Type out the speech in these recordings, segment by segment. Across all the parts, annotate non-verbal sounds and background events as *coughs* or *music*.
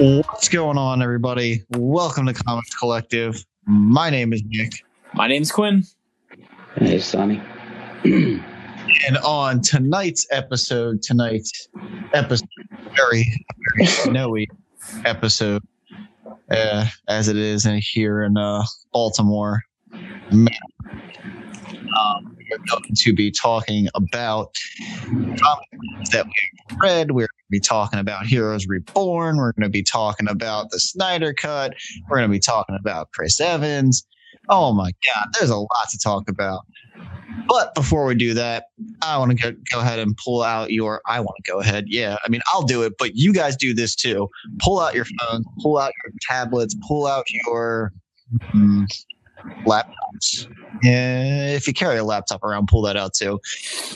What's going on, everybody? Welcome to Comics Collective. My name is Nick, My name's Quinn. Hey, Sonny. *clears throat* and on tonight's episode, tonight's episode, very, very snowy episode, uh, as it is in here in uh, Baltimore. Um, we're going to be talking about that we read. We're going to be talking about Heroes Reborn. We're going to be talking about the Snyder Cut. We're going to be talking about Chris Evans. Oh my God, there's a lot to talk about. But before we do that, I want to go, ahead and pull out your. I want to go ahead. Yeah, I mean, I'll do it, but you guys do this too. Pull out your phones, pull out your tablets, pull out your mm, laptops. Yeah, if you carry a laptop around, pull that out too.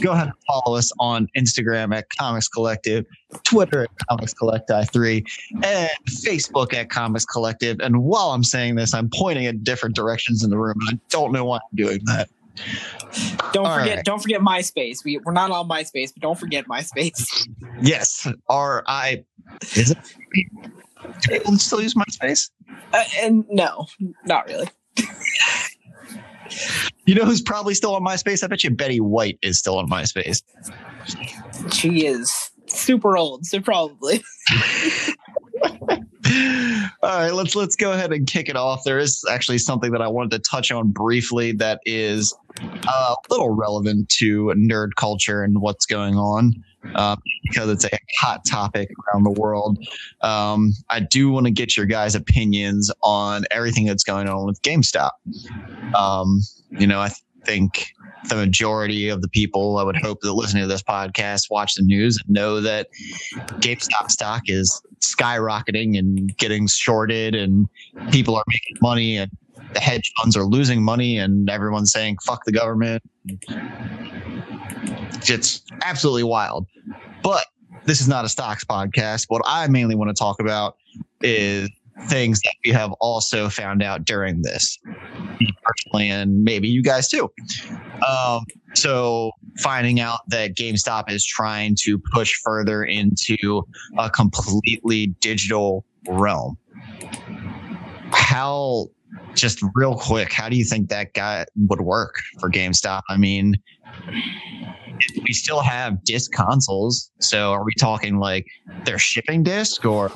Go ahead and follow us on Instagram at Comics Collective, Twitter at Comics Collect I3, and Facebook at Comics Collective. And while I'm saying this, I'm pointing at different directions in the room. And I don't know why I'm doing that. Don't All forget, right. don't forget MySpace. We we're not on MySpace, but don't forget MySpace. *laughs* Yes, R I. Is it? Do people still use MySpace? Uh, and no, not really. *laughs* *laughs* You know who's probably still on MySpace? I bet you Betty White is still on MySpace. She is super old, so probably. *laughs* *laughs* All right, let's let's go ahead and kick it off. There is actually something that I wanted to touch on briefly that is uh, a little relevant to nerd culture and what's going on uh, because it's a hot topic around the world. Um, I do want to get your guys' opinions on everything that's going on with GameStop. Um, you know, I think the majority of the people I would hope that listening to this podcast watch the news know that GameStop stock is skyrocketing and getting shorted and people are making money and the hedge funds are losing money and everyone's saying fuck the government. It's absolutely wild. But this is not a stocks podcast. What I mainly want to talk about is things that we have also found out during this personally and maybe you guys too um, so finding out that GameStop is trying to push further into a completely digital realm. How, just real quick, how do you think that guy would work for GameStop? I mean, we still have disc consoles. So are we talking like their shipping disc or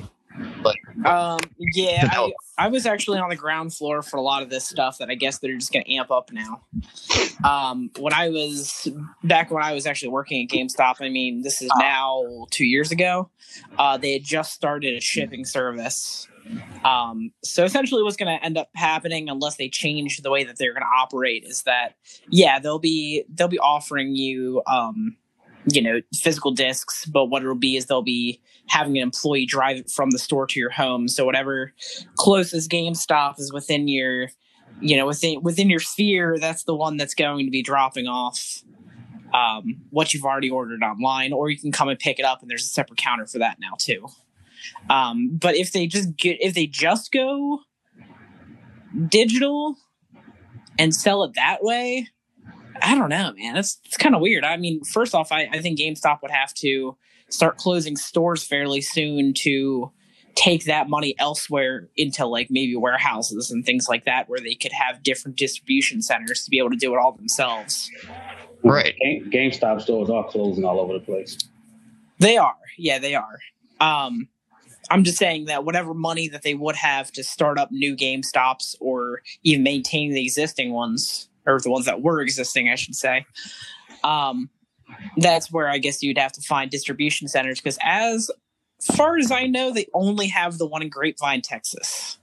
Um, yeah, *laughs* I, I was actually on the ground floor for a lot of this stuff that I guess they're just going to amp up now. Um, when I was back when I was actually working at GameStop, I mean, this is now two years ago. Uh, they had just started a shipping service. Um, so essentially, what's going to end up happening, unless they change the way that they're going to operate, is that yeah, they'll be they'll be offering you um, you know physical discs, but what it'll be is they'll be having an employee drive it from the store to your home. So whatever closest GameStop is within your, you know, within within your sphere, that's the one that's going to be dropping off um, what you've already ordered online, or you can come and pick it up, and there's a separate counter for that now too. Um, but if they just get if they just go digital and sell it that way, I don't know, man. It's it's kind of weird. I mean, first off, I, I think GameStop would have to start closing stores fairly soon to take that money elsewhere into like maybe warehouses and things like that where they could have different distribution centers to be able to do it all themselves. Right. Game, GameStop stores are closing all over the place. They are. Yeah, they are. Um I'm just saying that whatever money that they would have to start up new GameStops or even maintain the existing ones, or the ones that were existing, I should say, um, that's where I guess you'd have to find distribution centers because, as far as I know, they only have the one in Grapevine, Texas,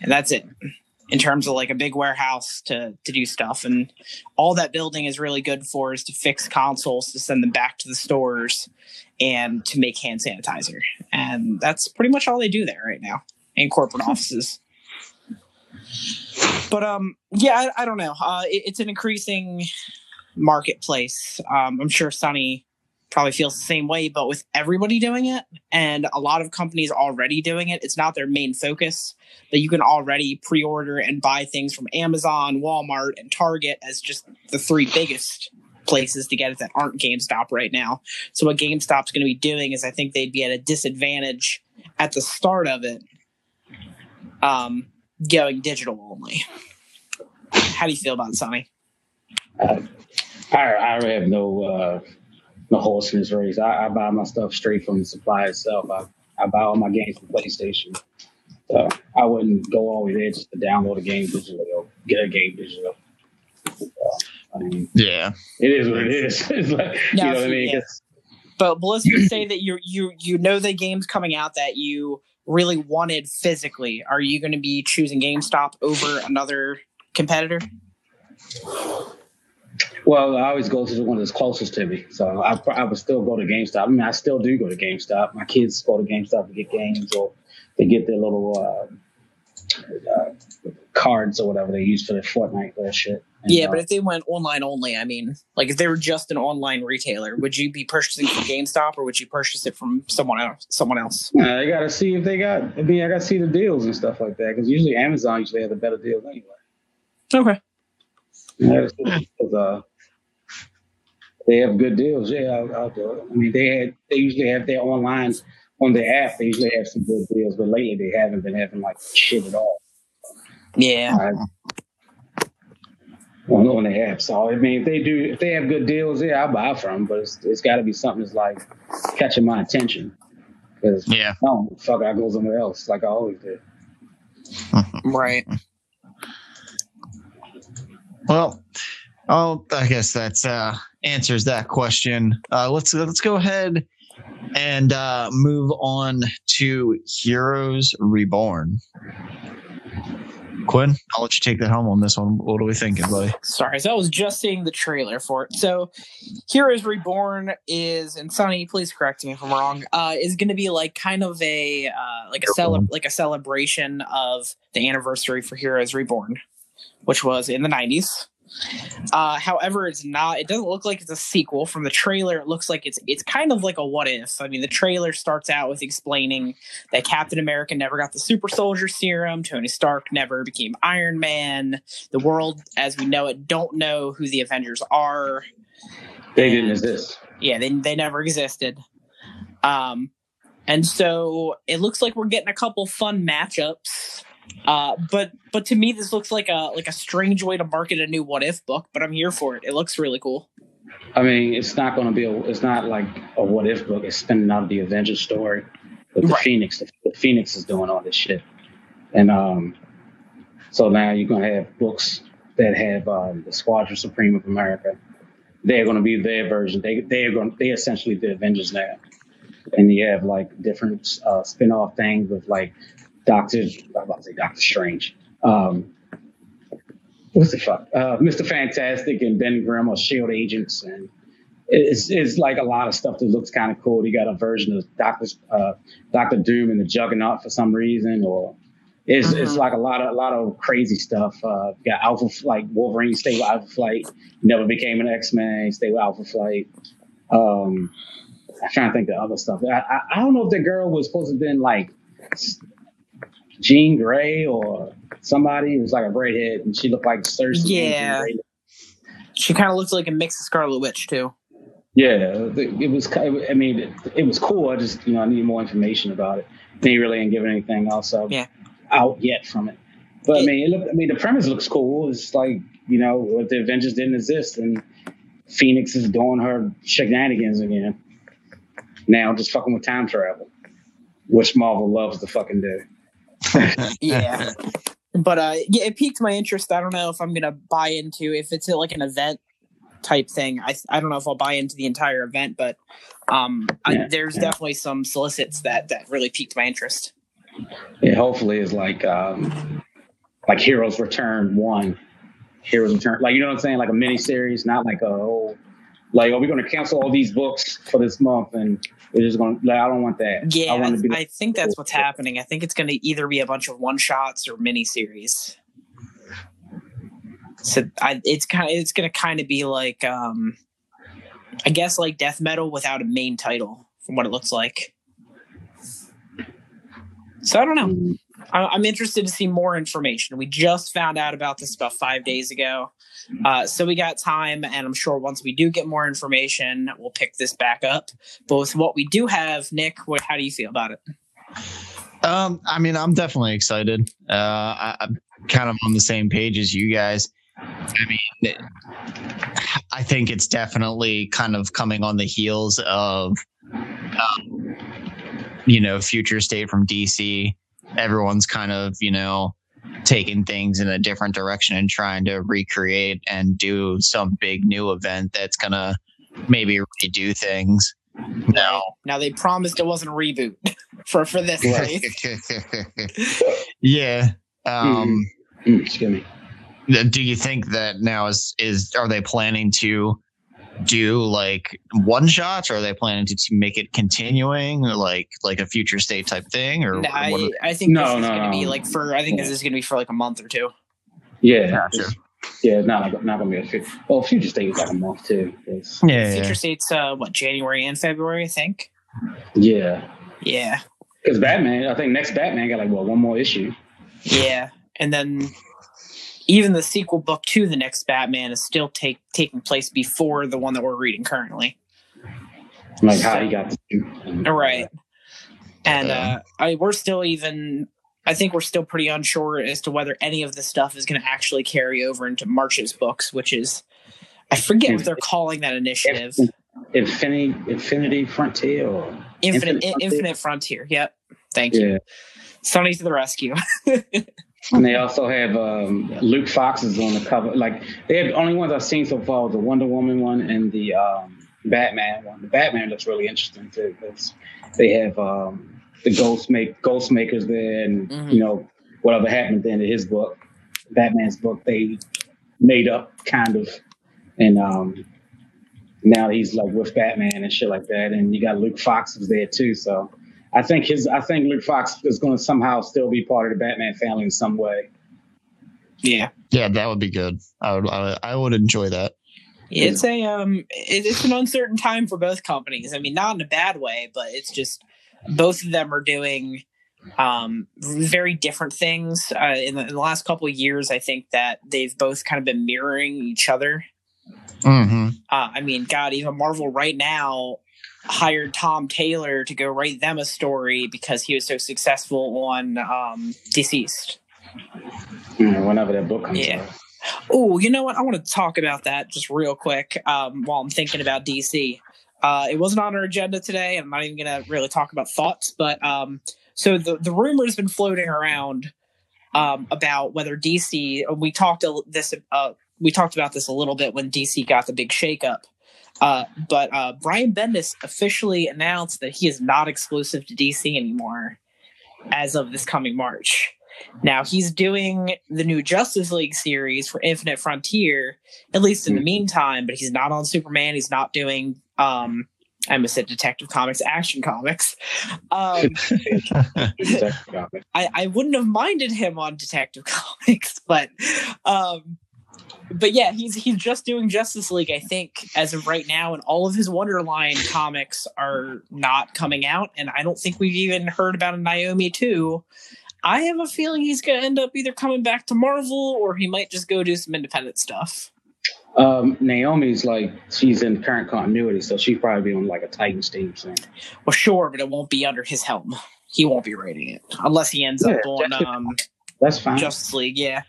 and that's it in terms of like a big warehouse to to do stuff. And all that building is really good for is to fix consoles to send them back to the stores and to make hand sanitizer. And that's pretty much all they do there right now in corporate offices. But um, yeah, I, I don't know. Uh, it- it's an increasing marketplace. Um, I'm sure Sunny probably feels the same way, but with everybody doing it and a lot of companies already doing it, it's not their main focus. That you can already pre-order and buy things from Amazon, Walmart, and Target as just the three biggest places to get it that aren't GameStop right now. So what GameStop's going to be doing is I think they'd be at a disadvantage at the start of it, um, going digital only. How do you feel about it, Sonny? Uh, I, I have no uh, no horse in this race. I, I, buy my stuff straight from the supply itself. I, I buy all my games from PlayStation. So I wouldn't go all the way there just to download a game digitally or get a game digitally. I mean, yeah, it is what it is. *laughs* it's like, no, you know what I mean? Yeah. But, but let's say that you you you know the game's coming out that you really wanted physically. Are you going to be choosing GameStop over another competitor? Well, I always go to the one that's closest to me, so I, I would still go to GameStop. I mean, I still do go to GameStop. My kids go to GameStop to get games, or they get their little uh, uh, cards or whatever they use for their Fortnite that shit. And, yeah, uh, but if they went online only, I mean, like if they were just an online retailer, would you be purchasing from GameStop or would you purchase it from someone else? Someone else? Uh, I got to see if they got. I mean, I got to see the deals and stuff like that because usually Amazon usually has the better deals anyway. Okay. Because, uh, they have good deals. Yeah, I'll, I'll, do it. I mean, they had they usually have their online on the app. They usually have some good deals, but lately they haven't been having like shit at all. Yeah. On, on the app. So I mean, if they do, if they have good deals, yeah, I'll buy from them. But it's, it's got to be something that's like catching my attention. Because yeah, no, fuck, I go somewhere else like I always did. *laughs* right. Well, oh, I guess that uh, answers that question. Uh, let's let's go ahead and uh, move on to Heroes Reborn. Quinn, I'll let you take the helm on this one. What are we thinking, buddy? Sorry, so I was just seeing the trailer for it. So, Heroes Reborn is, and Sonny, please correct me if I'm wrong. Uh, is going to be like kind of a uh, like a cele- like a celebration of the anniversary for Heroes Reborn, which was in the '90s. Uh, however, it's not. It doesn't look like it's a sequel. From the trailer, it looks like it's it's kind of like a what if. I mean, the trailer starts out with explaining that Captain America never got the super soldier serum. Tony Stark never became Iron Man. The world, as we know it, don't know who the Avengers are. They didn't exist. Yeah, they they never existed. Um, and so it looks like we're getting a couple fun matchups uh, but but to me, this looks like a like a strange way to market a new What If book. But I'm here for it. It looks really cool. I mean, it's not going to be a. It's not like a What If book. It's spinning out of the Avengers story with the right. Phoenix. The, the, Phoenix is doing all this shit, and um, so now you're going to have books that have um, the Squadron Supreme of America. They're going to be their version. They they're going. They essentially the Avengers now, and you have like different uh, spin off things with like Doctor, I'm about to say Doctor Strange. Um, what's the fuck? Uh, Mr. Fantastic and Ben Grimm are Shield agents, and it's, it's like a lot of stuff that looks kind of cool. You got a version of Doctor uh, Doctor Doom and the Juggernaut for some reason, or it's, mm-hmm. it's like a lot of a lot of crazy stuff. Uh, got Alpha like Wolverine stay with Alpha Flight, never became an X Men, stay with Alpha Flight. Um, I'm trying to think of other stuff. I, I, I don't know if the girl was supposed to have been like Jean Grey or somebody who was like a redhead and she looked like Cersei. Yeah. She kind of looks like a mix of Scarlet Witch too. Yeah, it was. I mean, it, it, was cool. I just, you know, I need more information about it. They really ain't giving anything else up yeah. out yet from it. But I mean, it looked, I mean, the premise looks cool. It's like, you know, if the Avengers didn't exist and Phoenix is doing her shenanigans again. Now, just fucking with time travel, which Marvel loves to fucking do. Yeah. *laughs* But uh, yeah, it piqued my interest. I don't know if I'm gonna buy into if it's like an event type thing. I I don't know if I'll buy into the entire event, but um, yeah, I, there's yeah. definitely some solicits that that really piqued my interest. Yeah, hopefully it's like um, like Heroes Return one, Heroes Return, like you know what I'm saying, like a mini series, not like a whole like, are we going to cancel all these books for this month? And we're just going to, like, I don't want that. Yeah, I, I, th- I think that's what's happening. I think it's going to either be a bunch of one shots or mini series. So I, it's kind of, it's going to kind of be like, um, I guess like death metal without a main title from what it looks like. So I don't know. I'm interested to see more information. We just found out about this about five days ago. Uh, so we got time, and I'm sure once we do get more information, we'll pick this back up. But with what we do have, Nick, what, how do you feel about it? Um, I mean, I'm definitely excited. Uh, I, I'm kind of on the same page as you guys. I mean, I think it's definitely kind of coming on the heels of, um, you know, future state from DC. Everyone's kind of, you know, taking things in a different direction and trying to recreate and do some big new event that's gonna maybe redo things. No. Now they promised it wasn't a reboot *laughs* for for this. *laughs* Yeah. Um, Mm, excuse me. do you think that now is is are they planning to do like one shots or are they planning to, to make it continuing or like like a future state type thing or Nah, I, I think No, this is no, going to be like for. I think this is going to be for like a month or two. Yeah, Gotcha. yeah, it's not gonna be a future. Well, future state was like a month too. It's, yeah, Future State's uh, what January and February, I think. yeah, Yeah, because Batman. I think next Batman got like what one more issue. yeah, and then even the sequel book to the next Batman is still take taking place before the one that we're reading currently. Like how he got. The, Right. And Yeah. uh, I we're still even. I think we're still pretty unsure as to whether any of this stuff is going to actually carry over into March's books, which is I forget what they're calling that initiative. Infinity, Infinity Frontier. Or, Infinite, Infinite Frontier? Infinite Frontier. Yep. Thank you. yeah, Sonny to the rescue. *laughs* and they also have um, Luke Fox is on the cover. Like they have the only ones I've seen so far was the Wonder Woman one and the um, Batman one. The Batman looks really interesting too because they have um, the Ghost make Ghost Makers there, and Mhm. you know whatever happened at the end of his book, Batman's book, they made up kind of, and um, now he's like with Batman and shit like that. And you got Luke Fox was there too, so. I think his. I think Luke Fox is going to somehow still be part of the Batman family in some way. yeah. yeah that would be good i would i would, I would enjoy that It's a um it, it's an uncertain time for both companies. I mean, not in a bad way, but it's just both of them are doing um very different things. Uh, in, the, in the last couple of years, I think that they've both kind of been mirroring each other. hmm Uh, I mean, God, even Marvel right now hired Tom Taylor to go write them a story because he was so successful on um, DCeased. You whenever that book comes Yeah. out. Oh, you know what? I want to talk about that just real quick um, while I'm thinking about DC. Uh, it wasn't on our agenda today. and I'm not even going to really talk about thoughts, but um, so the the rumor has been floating around um, about whether DC. We talked a, this. Uh, we talked about this a little bit when DC got the big shakeup. Uh, but uh, Brian Bendis officially announced that he is not exclusive to DC anymore as of this coming March. Now he's doing the new Justice League series for Infinite Frontier, at least in the meantime, but he's not on Superman. He's not doing um I almost said Detective Comics, Action Comics. Um, *laughs* I, I wouldn't have minded him on Detective Comics, but um but yeah, he's he's just doing Justice League, I think, as of right now, and all of his Wonderline comics are not coming out, and I don't think we've even heard about a Naomi too. I have a feeling he's gonna end up either coming back to Marvel or he might just go do some independent stuff. um, Naomi's like she's in current continuity, so she'd probably be on like a Titans team soon. Well, sure, but it won't be under his helm. He won't be writing it unless he ends up on that's- um, That's fine. Justice League, yeah.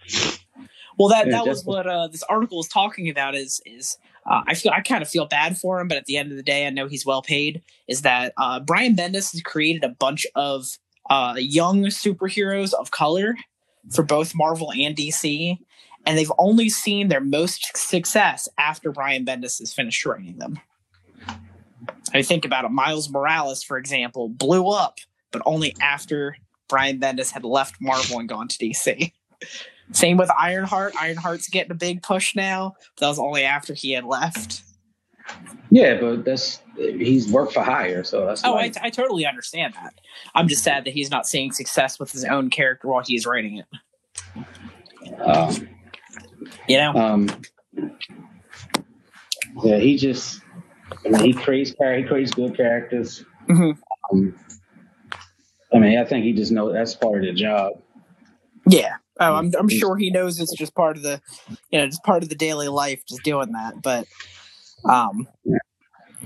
Well, that Yeah, that was what uh, this article was talking about. Is is uh, I feel I kind of feel bad for him, but at the end of the day, I know he's well paid. Is that uh, Brian Bendis has created a bunch of uh, young superheroes of color for both Marvel and DC, and they've only seen their most success after Brian Bendis has finished writing them. I think about it. Miles Morales, for example, blew up, but only after Brian Bendis had left Marvel and gone to DC. *laughs* Same with Ironheart. Ironheart's getting a big push now. But that was only after he had left. yeah, but that's he's worked for hire, so that's Oh, I, like, I totally understand that. I'm just sad that he's not seeing success with his own character while he's writing it. um, You know? um, yeah, he just I mean he creates he creates good characters. Mhm. Um, I mean, I think he just knows that's part of the job. Yeah. Oh, I'm I'm sure he knows it's just part of the, you know, just part of the daily life, just doing that. But, um,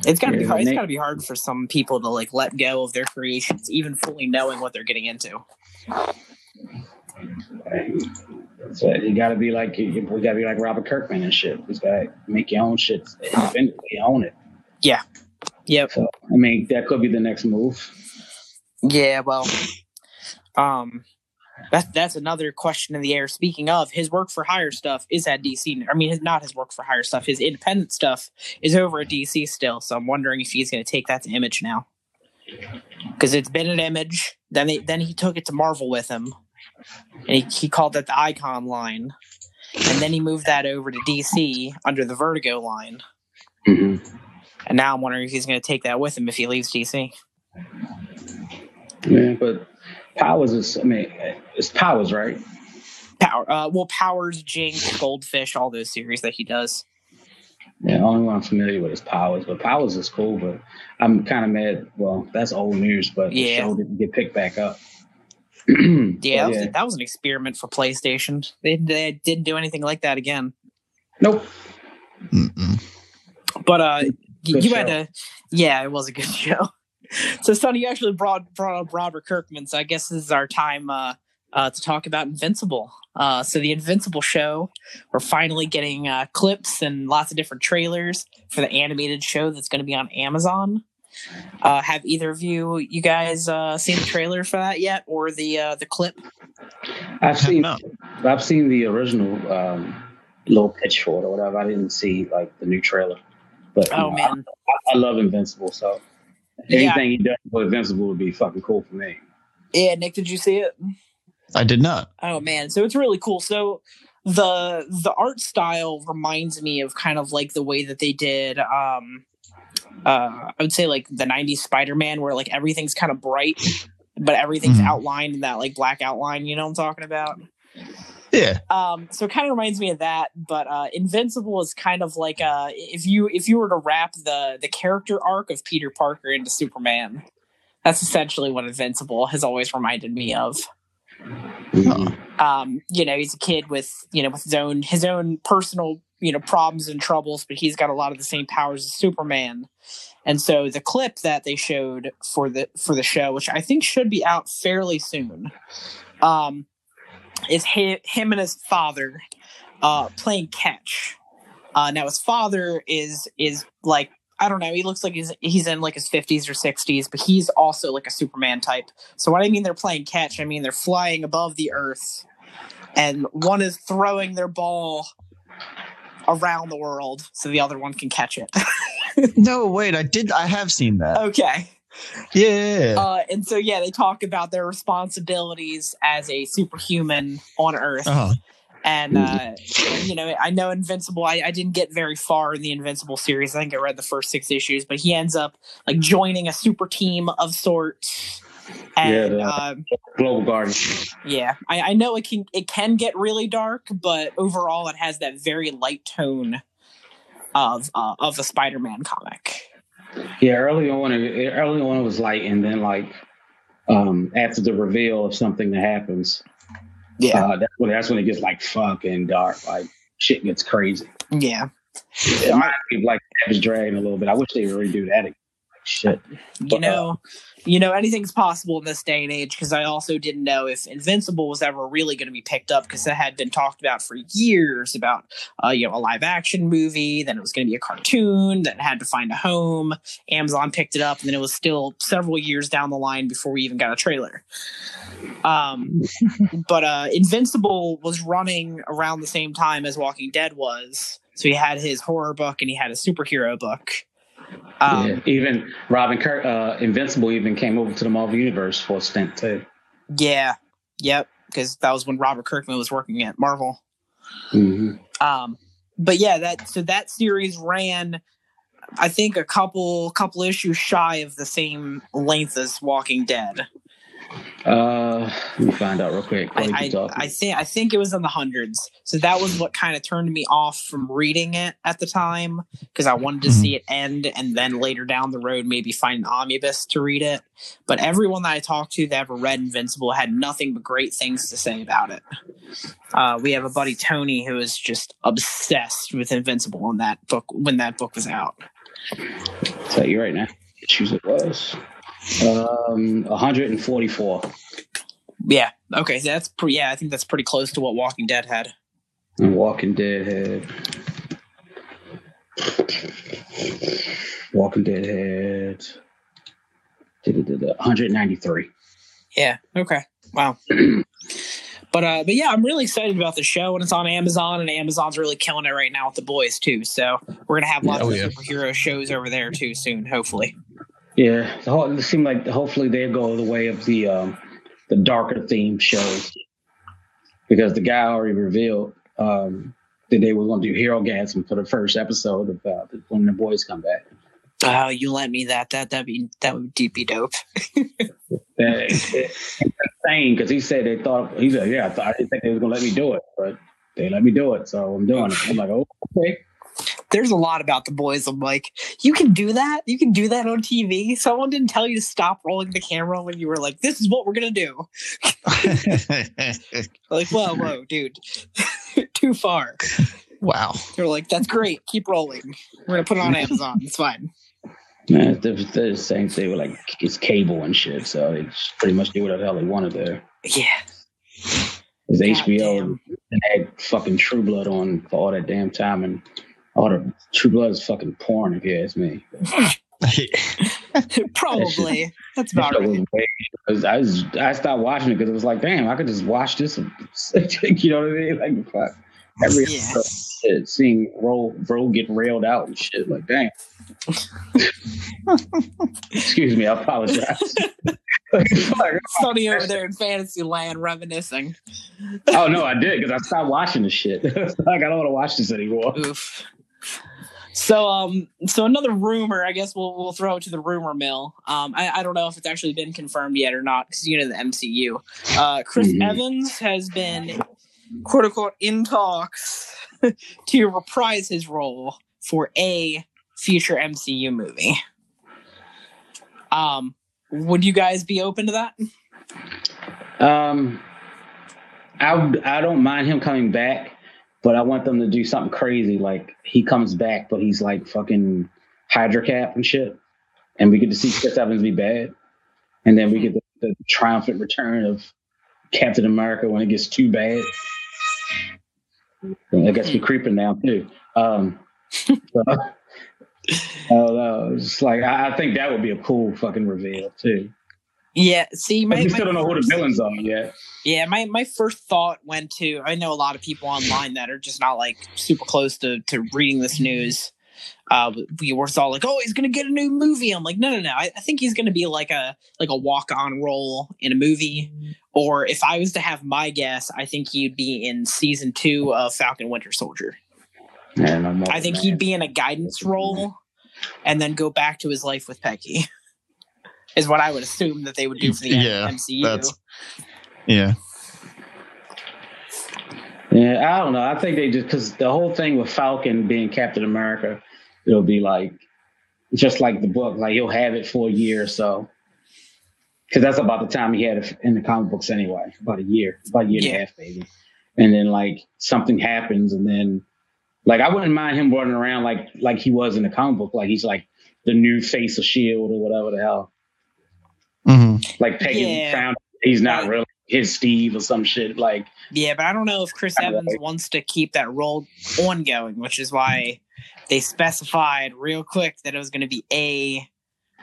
It's gotta be hard. It's gotta be hard for some people to like let go of their creations, even fully knowing what they're getting into. So you gotta be like you- we gotta be like Robert Kirkman and shit. You just gotta make your own shit independently, own it. Yeah. Yep. So I mean that could be the next move. Yeah. Well, um, that's that's another question in the air. Speaking of, his work for hire stuff is at DC. I mean, his, not his work for hire stuff. His independent stuff is over at DC still. So I'm wondering if he's going to take that to Image now, because it's been an Image. Then they, then he took it to Marvel with him, and he, he called that the Icon line, and then he moved that over to DC under the Vertigo line. Mm-hmm. And now I'm wondering if he's going to take that with him if he leaves DC. Yeah, but Powers is I mean it's Powers, right? Power, uh, well, Powers, Jinx, Goldfish, all those series that he does. Yeah, the only one I'm familiar with is Powers, but Powers is cool. But I'm kind of mad. Well, that's old news, but the Yeah. show didn't get picked back up. *clears throat* Yeah, that, But was, that was an experiment for PlayStation. They, they didn't do anything like that again. Nope. Mm-mm. But uh, y- Good you had show. to, yeah, it was a good *laughs* show. So, Sonny, you actually brought brought up Robert Kirkman. So, I guess this is our time uh, uh, to talk about Invincible. Uh, so, the Invincible show, we're finally getting uh, clips and lots of different trailers for the animated show that's going to be on Amazon. Uh, have either of you, you guys, uh, seen the trailer for that yet, or the uh, the clip? I've seen No. I've seen the original um, little pitch for it or whatever. I didn't see like the new trailer. But Oh know, man, I, I love Invincible, so Yeah. anything he does with Invincible would be fucking cool for me. yeah, Nick, did you see it? I did not. Oh man, so it's really cool. So the the art style reminds me of kind of like the way that they did um uh I would say like the 90s Spider-Man where like everything's kind of bright but everything's Mhm. outlined in that like black outline, you know what I'm talking about? Yeah. Um so it kind of reminds me of that, but uh Invincible is kind of like uh if you if you were to wrap the the character arc of Peter Parker into Superman, that's essentially what Invincible has always reminded me of Mhm. um, you know, he's a kid with, you know, with his own his own personal, you know, problems and troubles, but he's got a lot of the same powers as Superman. And so the clip that they showed for the for the show, which I think should be out fairly soon, um, is hi- him and his father uh, playing catch. Uh, now his father is is like I don't know. He looks like he's he's in like his fifties or sixties, but he's also like a Superman type. So what I mean they're playing catch, I mean they're flying above the earth, and one is throwing their ball around the world so the other one can catch it. *laughs* No, wait. I did. I have seen that. okay. Yeah. Uh, and so yeah, they talk about their responsibilities as a superhuman on Earth. oh. And uh, you know, I know Invincible. I, I didn't get very far in the Invincible series. I think I read the first six issues, but he ends up like joining a super team of sorts. And Yeah, yeah, the- Global Guardian. yeah, I, I know it can it can get really dark, but overall, it has that very light tone of uh, of the Spider-Man comic. Yeah, early on, it- early on it was light, and then like um, after the reveal of something that happens, Yeah, uh, that's when that's when it gets like fucking dark. Like shit gets crazy. yeah. It reminds me of like Savage Dragon a little bit. I wish they would redo that. Like, shit. you know you know anything's possible in this day and age because i also didn't know if invincible was ever really going to be picked up because it had been talked about for years about uh, you know a live action movie then it was going to be a cartoon that had to find a home. Amazon picked it up and then it was still several years down the line before we even got a trailer. Um, *laughs* but uh, invincible was running around the same time as walking dead was. So he had his horror book and he had a superhero book um, yeah. Even Robin Kirk, uh, Invincible, even came over to the Marvel Universe for a stint too. Yeah. Yep. Because that was when Robert Kirkman was working at Marvel. Mm-hmm. Um, but yeah, that so that series ran, I think, a couple couple issues shy of the same length as Walking Dead. Uh, let me find out real quick. What I, I. I think I think it was in the hundreds. So that was what kind of turned me off from reading it at the time because I wanted to Mhm. see it end and then later down the road maybe find an omnibus to read it. But everyone that I talked to that ever read Invincible had nothing but great things to say about it. Uh, we have a buddy Tony who is just obsessed with Invincible in that book when that book was out. tell you right now. Issues it was. Um, 144. Yeah. Okay. So that's pretty. Yeah, I think that's pretty close to what Walking Dead had. And Walking Dead had. Walking Dead had. 193. Yeah. Okay. Wow. *clears throat* but uh, but yeah, I'm really excited about the show, and it's on Amazon, and Amazon's really killing it right now with the boys too. So we're gonna have lots Oh, of yeah. superhero shows over there too soon, hopefully. Yeah, it seemed like hopefully they go the way of the um, the darker theme shows because the guy already revealed um, that they were going to do Herogasm for the first episode of uh, when the boys come back. Oh, you lent me that. That that'd be that would be dope. *laughs* That- insane because he said they thought he said yeah I, thought, I didn't think they was going to let me do it, but they let me do it, so I'm doing it. I'm like oh okay. There's a lot about the boys. I'm like, you can do that. You can do that on TV. Someone didn't tell you to stop rolling the camera when you were like, "This is what we're gonna do." *laughs* *laughs* Like, whoa, whoa, dude, *laughs* too far. wow. They're like, "That's great. Keep rolling. We're gonna put it on Amazon. It's fine." Yeah, they're, they're the same thing with like it's cable and shit, so they pretty much do whatever the hell they wanted there. Yeah. Because God HBO damn. had fucking True Blood on for all that damn time, and all the True Blood is fucking porn, if you ask me. *laughs* Probably. That's about right. was way- 'cause I was, I stopped watching it because it was like, damn, I could just watch this. and- *laughs* you know what I mean? Like, fuck. Every Yeah. episode, shit, seeing Ro, Ro get railed out and shit, like, damn. *laughs* Excuse me, I apologize. Fuck. Sonny over there in fantasy land reminiscing. oh no, I did because I stopped watching the shit. like I don't want to watch this anymore. Oof. So um so another rumor, I guess we'll we'll throw it to the rumor mill. Um I, I don't know if it's actually been confirmed yet or not, because you know the MCU. Uh Chris Mhm. Evans has been quote unquote in talks *laughs* to reprise his role for a future MCU movie. Um would you guys be open to that? Um, I I don't mind him coming back, but I want them to do something crazy like he comes back, but he's like fucking Hydra Cap and shit, and we get to see Chris *laughs* Evans be bad, and then we get hmm. the, the triumphant return of Captain America when it gets too bad. I guess we're creeping now too. Um, so, I don't know. It's like I, I think that would be a cool fucking reveal too. Yeah, see, my, we still don't know who the first- villains are yet. Yeah, my, my first thought went to I know a lot of people online that are just not like super close to, to reading this news. Uh, we were all like, "Oh, he's gonna get a new movie." I'm like, "No, no, no. I, I think he's gonna be like a like a walk on role in a movie." Or if I was to have my guess, I think he'd be in season two of Falcon Winter Soldier. Man, I'm I think he'd be in a guidance role, and then go back to his life with Peggy. *laughs* Is what I would assume that they would do for the Yeah, MCU. that's- Yeah. Yeah, I don't know. I think they just because the whole thing with Falcon being Captain America, it'll be like just like the book. Like he'll have it for a year or so. Because that's about the time he had it in the comic books anyway. About a year, about a year and a half, maybe. And then like something happens, and then like I wouldn't mind him running around like like he was in the comic book, like he's like the new face of Shield or whatever the hell. Like Peggy Yeah. found he's not Right. really his Steve or some shit. Like Yeah, but I don't know if Chris Evans wants to keep that role ongoing, which is why they specified real quick that it was going to be a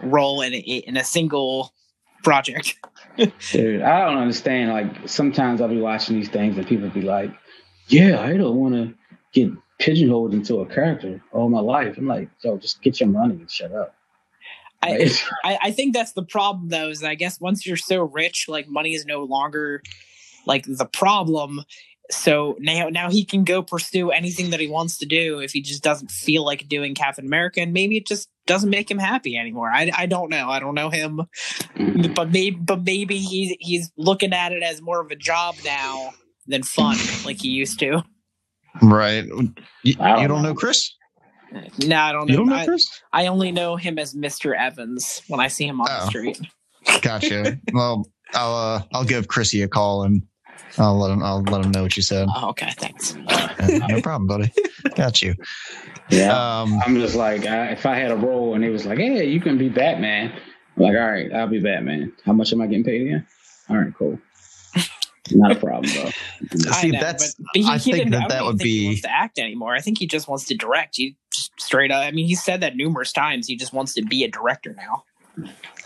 role in a, in a single project. *laughs* Dude, I don't understand. Like sometimes I'll be watching these things and people be like, "Yeah, I don't want to get pigeonholed into a character all my life." I'm like, "Yo, just get your money and shut up." I, *laughs* I, I think that's the problem, though. Is I guess once you're so rich, like money is no longer like the problem. So now, now he can go pursue anything that he wants to do if he just doesn't feel like doing Captain America, and maybe it just doesn't make him happy anymore. I, I don't know. I don't know him, mm. but maybe but maybe he's he's looking at it as more of a job now than fun, like he used to. Right. You, don't you don't know. know Chris? No, I don't know. You don't know I, Chris? I only know him as Mr. Evans when I see him on the Oh. street. Gotcha. *laughs* well, I'll uh, I'll give Chrissy a call and I'll let him I'll let him know what you said. Oh, okay, thanks. Uh, no *laughs* problem, buddy. Got you. Yeah. Um, I'm just like, I, if I had a role and it was like, hey, you can be Batman, I'm like, all right, I'll be Batman. How much am I getting paid again? All right, cool. Not a problem, though. *laughs* I See, know, that's- but, but he, I he think that that would think he be- wants to act anymore. I think he just wants to direct. He just straight up. I mean, he said that numerous times. He just wants to be a director now.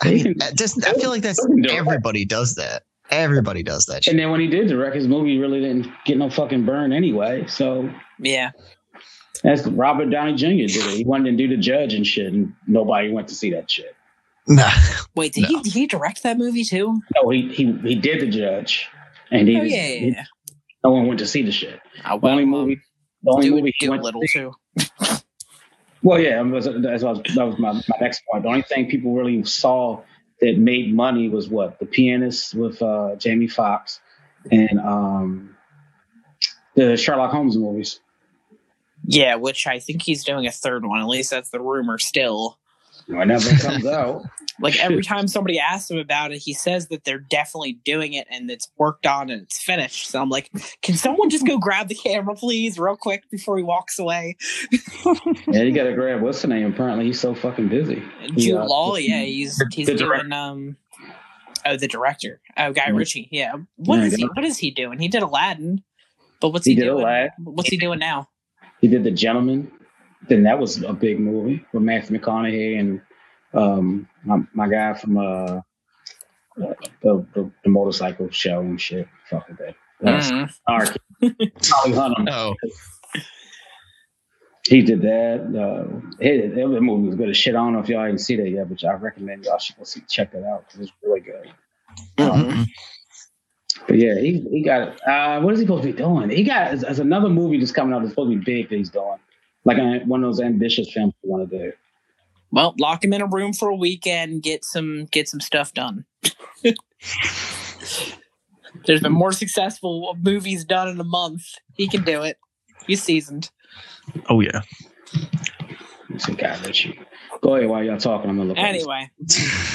I mean, *laughs* just I feel like that's everybody does that. Everybody does that. And then when he did direct his movie, he really didn't get no fucking burn anyway. So Yeah, that's Robert Downey Jr. did it. He wanted to do the judge and shit, and nobody went to see that shit. Nah. wait, did No. he did he direct that movie too? No, he he he did the judge, and he, oh was- yeah, yeah, he- yeah. no one went to see the shit. Uh, The only movie, the only do movie he do went a little to see, too. Well, yeah, that was, my, my next point. The only thing people really saw that made money was what the pianist with uh, Jamie Foxx and um, the Sherlock Holmes movies. Yeah, which I think he's doing a third one. At least that's the rumor still. Whenever it comes *laughs* out, Like every time somebody asks him about it, he says that they're definitely doing it and it's worked on and it's finished. So I'm like, can someone just go grab the camera, please, real quick before he walks away? *laughs* yeah, you got to grab what's the name. Apparently, he's so fucking busy. Jude Yeah. Law, yeah, he's he's doing director. um oh the director. Oh Guy Mhm. Ritchie, yeah. What Yeah, is he what is he doing? He did Aladdin. But what's He he, did doing? Aladdin. What's he doing now? He did The Gentleman. Then that was a big movie with Matthew McConaughey and um, my, my guy from uh, the, the, the motorcycle show and shit. Fuck with that. That's Mhm. Charlie Hunnam. *laughs* Oh, He did that. Uh, hey, that movie was good as shit. I don't know if y'all didn't see that yet, but I recommend y'all should go see check that out because it's really good. mm-mm. But yeah, he he got uh, what is he supposed to be doing? He got there's another movie that's coming out that's supposed to be big that he's doing, like uh, one of those ambitious films you want to do. Well, lock him in a room for a weekend, get some get some stuff done. *laughs* There's been more successful movies done in a month. He can do it. He's seasoned. oh yeah. Let's see, God, Ritchie. Go ahead while y'all talking. I'm gonna look. at this. Anyway,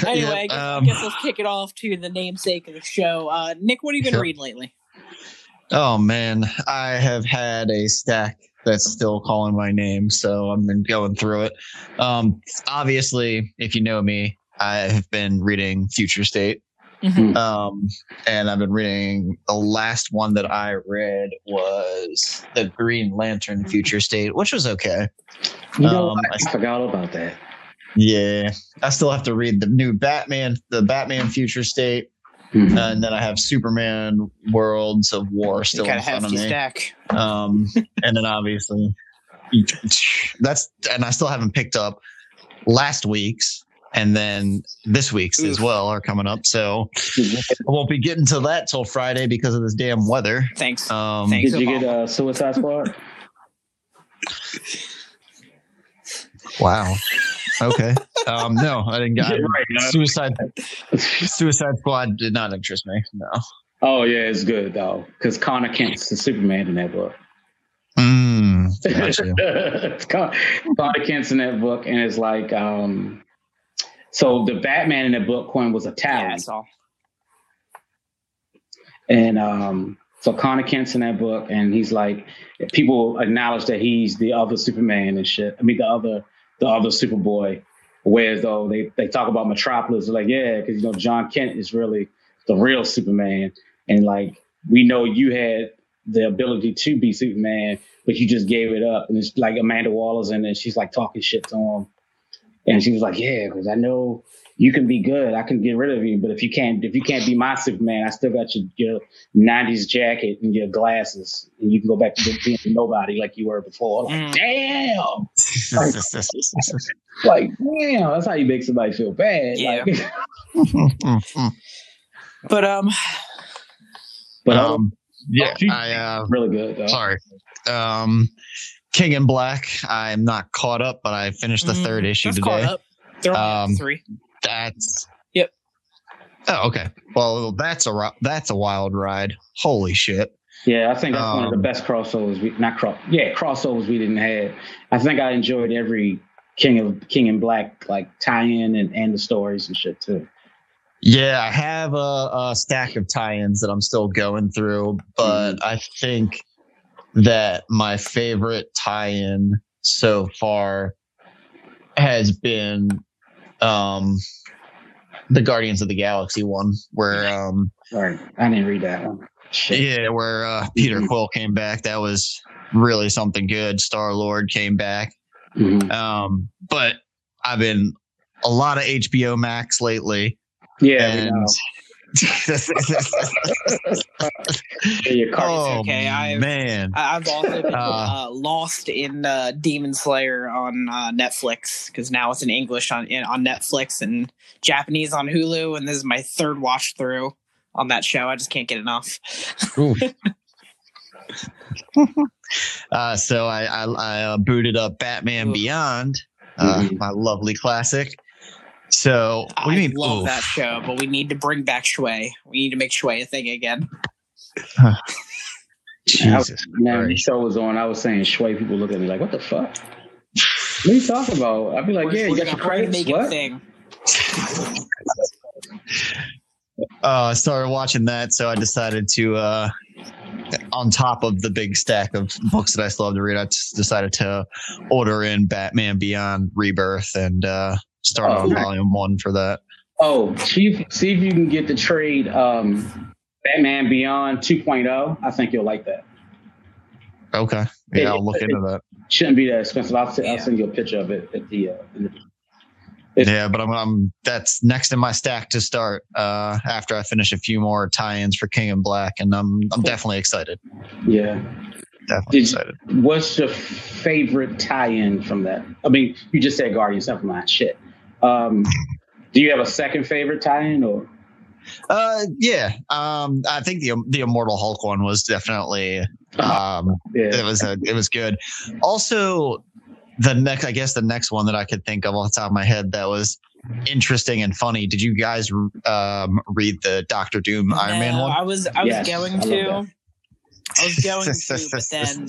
*laughs* anyway, I, guess, um, I guess let's kick it off to the namesake of the show. Uh, Nick, what have you been Sure. reading lately? Oh man, I have had a stack that's still calling my name, so I've been going through it. Um, obviously, if you know me, I have been reading Future State. Mhm. Um, and I've been reading the last one that I read was the Green Lantern Future State, which was okay. You know, Um. I- I forgot about that. Yeah, I still have to read the new Batman, the Batman Future State, Mhm. and then I have Superman Worlds of War still in a front of me. stack. Um, *laughs* and then obviously that's and I still haven't picked up last week's and then this week's as well are coming up. So *laughs* I won't be getting to that till Friday because of this damn weather. Thanks. Um, Thanks. Did you get uh, Suicide Squad? *laughs* wow. Okay. *laughs* Um, no, I didn't get Yeah, right, no. Suicide Suicide Squad did not interest me. No. oh yeah, it's good though, because Conner Kent's the Superman in that book. Mm, *laughs* gotcha. It's Con- Conner Kent's in that book, and it's like, um, so the Batman in that book, Coin was a Italian, I saw. and um, so Conner Kent's in that book, and he's like, people acknowledge that he's the other Superman and shit. I mean, the other, the other Superboy. Whereas though they they talk about Metropolis, like, yeah, because you know Jon Kent is really the real Superman, and like we know you had the ability to be Superman, but you just gave it up. And it's like Amanda Waller's in there. She's like talking shit to him. And she was like, yeah, because I know you can be good. I can get rid of you. But if you can't, if you can't be my Superman, I still got your, your 90s jacket and your glasses. And you can go back to being nobody like you were before. Like, Mm. damn. *laughs* Like, damn. That's how you make somebody feel bad. Yeah. Like, *laughs* But um, but um, um, yeah, Oh, I uh, really good, though. sorry. Um, King in Black. I'm not caught up, but I finished the mm, third issue that's today. caught up. They're only Um, three. That's Yep. Oh, okay. Well, that's a that's a wild ride. Holy shit! Yeah, I think that's one of the Um, best crossovers. We not cross, yeah, crossovers we didn't have. I think I enjoyed every King of King in Black like tie-in and, and the stories and shit too. Yeah, I have a, a stack of tie-ins that I'm still going through, but I think that my favorite tie-in so far has been um the Guardians of the Galaxy one, where um Sorry, I didn't read that one. Shit. yeah, where uh, Peter Mhm. Quill came back. That was really something good. Star Lord came back. Mhm. Um, but I've been a lot of HBO Max lately, Yeah, we and know. Yeah, your car- oh okay, I've- man, I've also been Uh. uh, lost in uh, Demon Slayer on uh, Netflix because now it's in English on in, on Netflix and Japanese on Hulu, and this is my third watch through on that show. I just can't get enough. *laughs* *laughs* uh, so I I, I uh, booted up Batman Oof. Beyond, uh, Mhm. my lovely classic. So what do I you mean? love oof? that show, but we need to bring back schway. We need to make schway a thing again. *laughs* Jesus Man, the show was on, I was saying schway. People look at me like, "What the fuck? What are you talking about?" I'd be like, We're- "Yeah, you we're got gonna- your we're credits. a What?" thing. *laughs* uh, I started watching that, so I decided to, uh, on top of the big stack of books that I still have to read, I just decided to order in Batman Beyond Rebirth and uh, start Oh, on nice. volume one for that. Oh, Chief, see if you can get the trade um, Batman Beyond 2.0. I think you'll like that. Okay, yeah, I'll look into that. Shouldn't be that expensive. I'll, send- I'll send you a picture of it at the. Uh, in the It's- Yeah, but I'm, I'm that's next in my stack to start uh, after I finish a few more tie-ins for King in Black, and I'm I'm definitely excited. yeah. Definitely Did- excited. What's your favorite tie-in from that? I mean, you just said Guardians. Never mind. Shit. Um, do you have a second favorite tie-in or? Uh, yeah, um, I think the the Immortal Hulk one was definitely um, it was a, it was good. Also, the next I guess the next one that I could think of off the top of my head that was interesting and funny. Did you guys um, read the Doctor Doom Iron Man one? I was I was Yes, going I to. I was going to, *laughs* but then,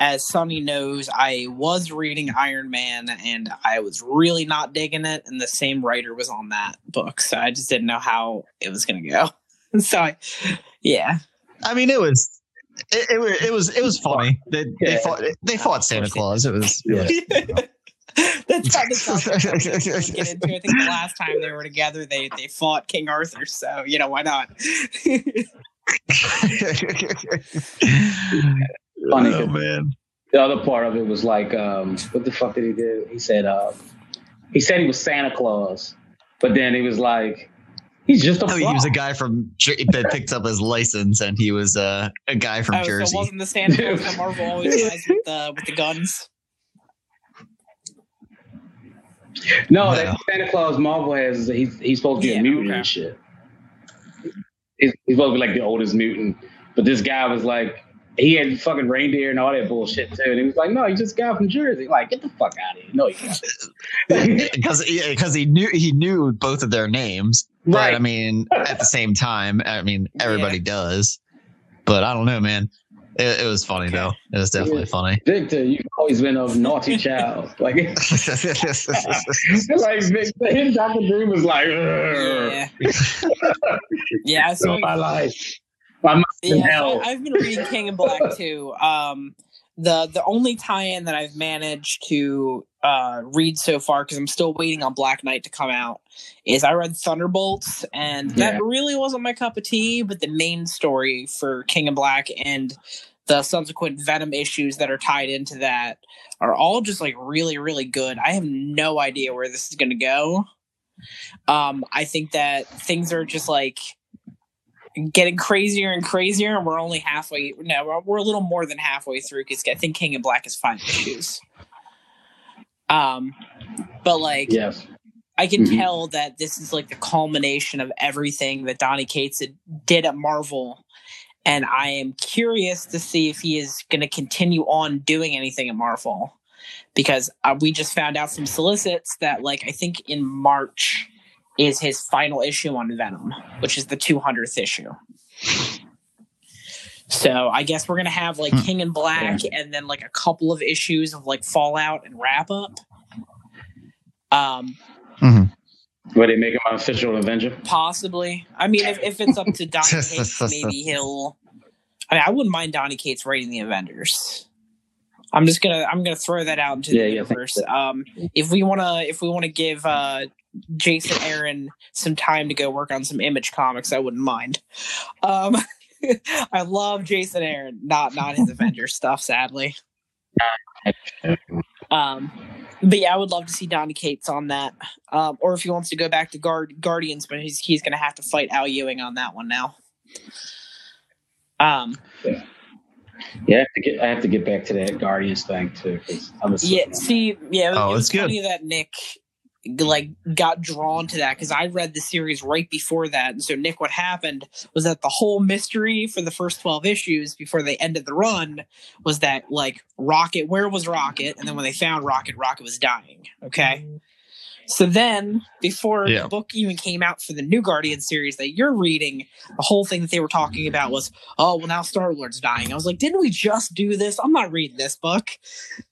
as Sonny knows, I was reading Iron Man, and I was really not digging it. And the same writer was on that book, so I just didn't know how it was going to go. *laughs* so, I, yeah, I mean, it was. It, it, it was it was funny. They, they fought they fought Santa Claus. It was, Yeah. *laughs* that's how all get into. I think the last time they were together, they they fought King Arthur. So you know why not? Funny. oh man. The other part of it was like, um, what the fuck did he do? He said, uh, he said he was Santa Claus, but then he was like, he's just a Oh, he was a guy from that picked up his license, and he was uh, a guy from oh, so Jersey. it wasn't the Santa Claus that *laughs* Marvel always has with the with the guns. No, No. that Santa Claus Marvel has he's he's supposed to be Yeah, a mutant okay. and shit. He's, supposed to be like the oldest mutant, but this guy was like he had fucking reindeer and all that bullshit too, and he was like, no, he's just a guy from Jersey. Like, get the fuck out of here. No, he's *laughs* not. because because he knew he knew both of their names. But Right. I mean, at the same time, I mean, *laughs* everybody does. But I don't know, man. It, it was funny Okay. though. It was definitely Yeah. funny. Victor, you've always been a naughty *laughs* child. Like, *laughs* like Victor, his Dr. Dream was like, "Ugh, Yeah, yeah. So my life. My mind in Yeah, hell. I, I've been reading King in Black too. Um, the the only tie-in that I've managed to uh, read so far, because I'm still waiting on Black Knight to come out, is I read Thunderbolts, and that really wasn't my cup of tea. But the main story for King in Black and the subsequent Venom issues that are tied into that are all just like really, really good. I have no idea where this is going to go. Um, I think that things are just like getting crazier and crazier, and we're only halfway. No, we're, we're a little more than halfway through because I think King in Black is five issues. Um, but like, yes. I can Mhm. tell that this is like the culmination of everything that Donny Cates did at Marvel. And I am curious to see if he is going to continue on doing anything at Marvel. Because uh, we just found out from solicits that, like, I think in March is his final issue on Venom, which is the 200th issue. So I guess we're going to have like Hmm. King in Black and then like a couple of issues of like Fallout and wrap up. Um, Where they make him an official Avenger. Possibly. I mean, if, if it's up to *laughs* Donny Cates, *laughs* maybe he'll. I mean, I wouldn't mind Donny Cates writing the Avengers. I'm just gonna I'm gonna throw that out into the Yeah, yeah, universe. Um, if we wanna if we wanna give uh, Jason Aaron some time to go work on some Image comics, I wouldn't mind. Um, *laughs* *laughs* I love Jason Aaron, not not his Avengers *laughs* stuff, sadly. Um, but yeah, I would love to see Donny Cates on that. Um, or if he wants to go back to Guard Guardians, but he's he's gonna have to fight Al Ewing on that one now. Um, Yeah, I have to get I have to get back to that Guardians thing too because I was yeah, see, yeah, Oh, it was it's good. funny that Nick like got drawn to that because I read the series right before that, and so Nick, what happened was that the whole mystery for the first twelve issues before they ended the run was that like Rocket, where was Rocket, and then when they found Rocket, Rocket was dying. Okay. So then, before Yeah. the book even came out for the new Guardian series that you're reading, the whole thing that they were talking about was, oh, well, now Star Lord's dying. I was like, didn't we just do this? I'm not reading this book.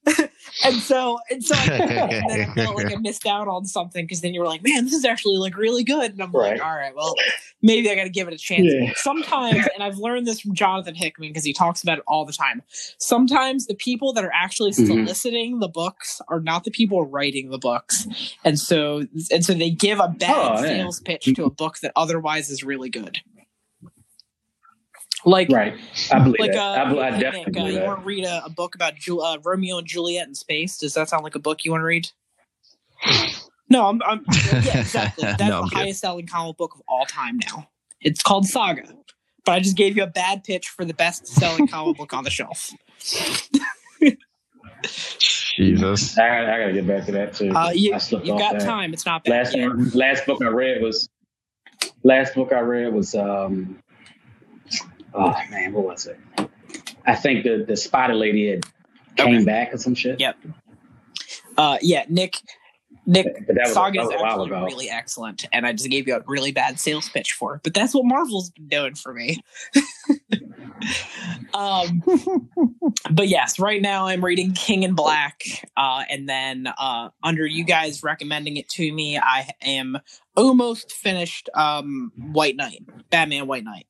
*laughs* and so, and so, *laughs* and then I felt like I missed out on something because then you were like, man, this is actually like really good. And I'm Right. like, all right, well, maybe I got to give it a chance. Yeah. Sometimes, and I've learned this from Jonathan Hickman because he talks about it all the time. Sometimes the people that are actually Mhm. soliciting the books are not the people writing the books, and so and so they give a bad Oh, yeah. sales pitch to a book that otherwise is really good. Like, right. I believe like that. uh, I, bel- I hey, definitely uh, believe you want to read a, a book about Ju- uh, Romeo and Juliet in space? Does that sound like a book you want to read? No, I'm, I'm yeah, exactly. *laughs* That's No, I'm the good. highest selling comic book of all time now. It's called Saga. But I just gave you a bad pitch for the best selling comic book on the shelf. *laughs* Jesus. I, gotta- I gotta get back to that too. Uh, you, I slipped you got that. time. It's not bad. Last yet. one, last book I read was last book I read was um oh man, what was it? I think the the spotted lady had came Okay. back or some shit. Yep. Uh, yeah, Nick. Nick But that was, Saga is was a while actually really excellent, and I just gave you a really bad sales pitch for it. But that's what Marvel's been doing for me. *laughs* um, *laughs* but yes, right now I'm reading King in Black, uh, and then uh, under you guys recommending it to me, I am almost finished um, White Knight, Batman White Knight.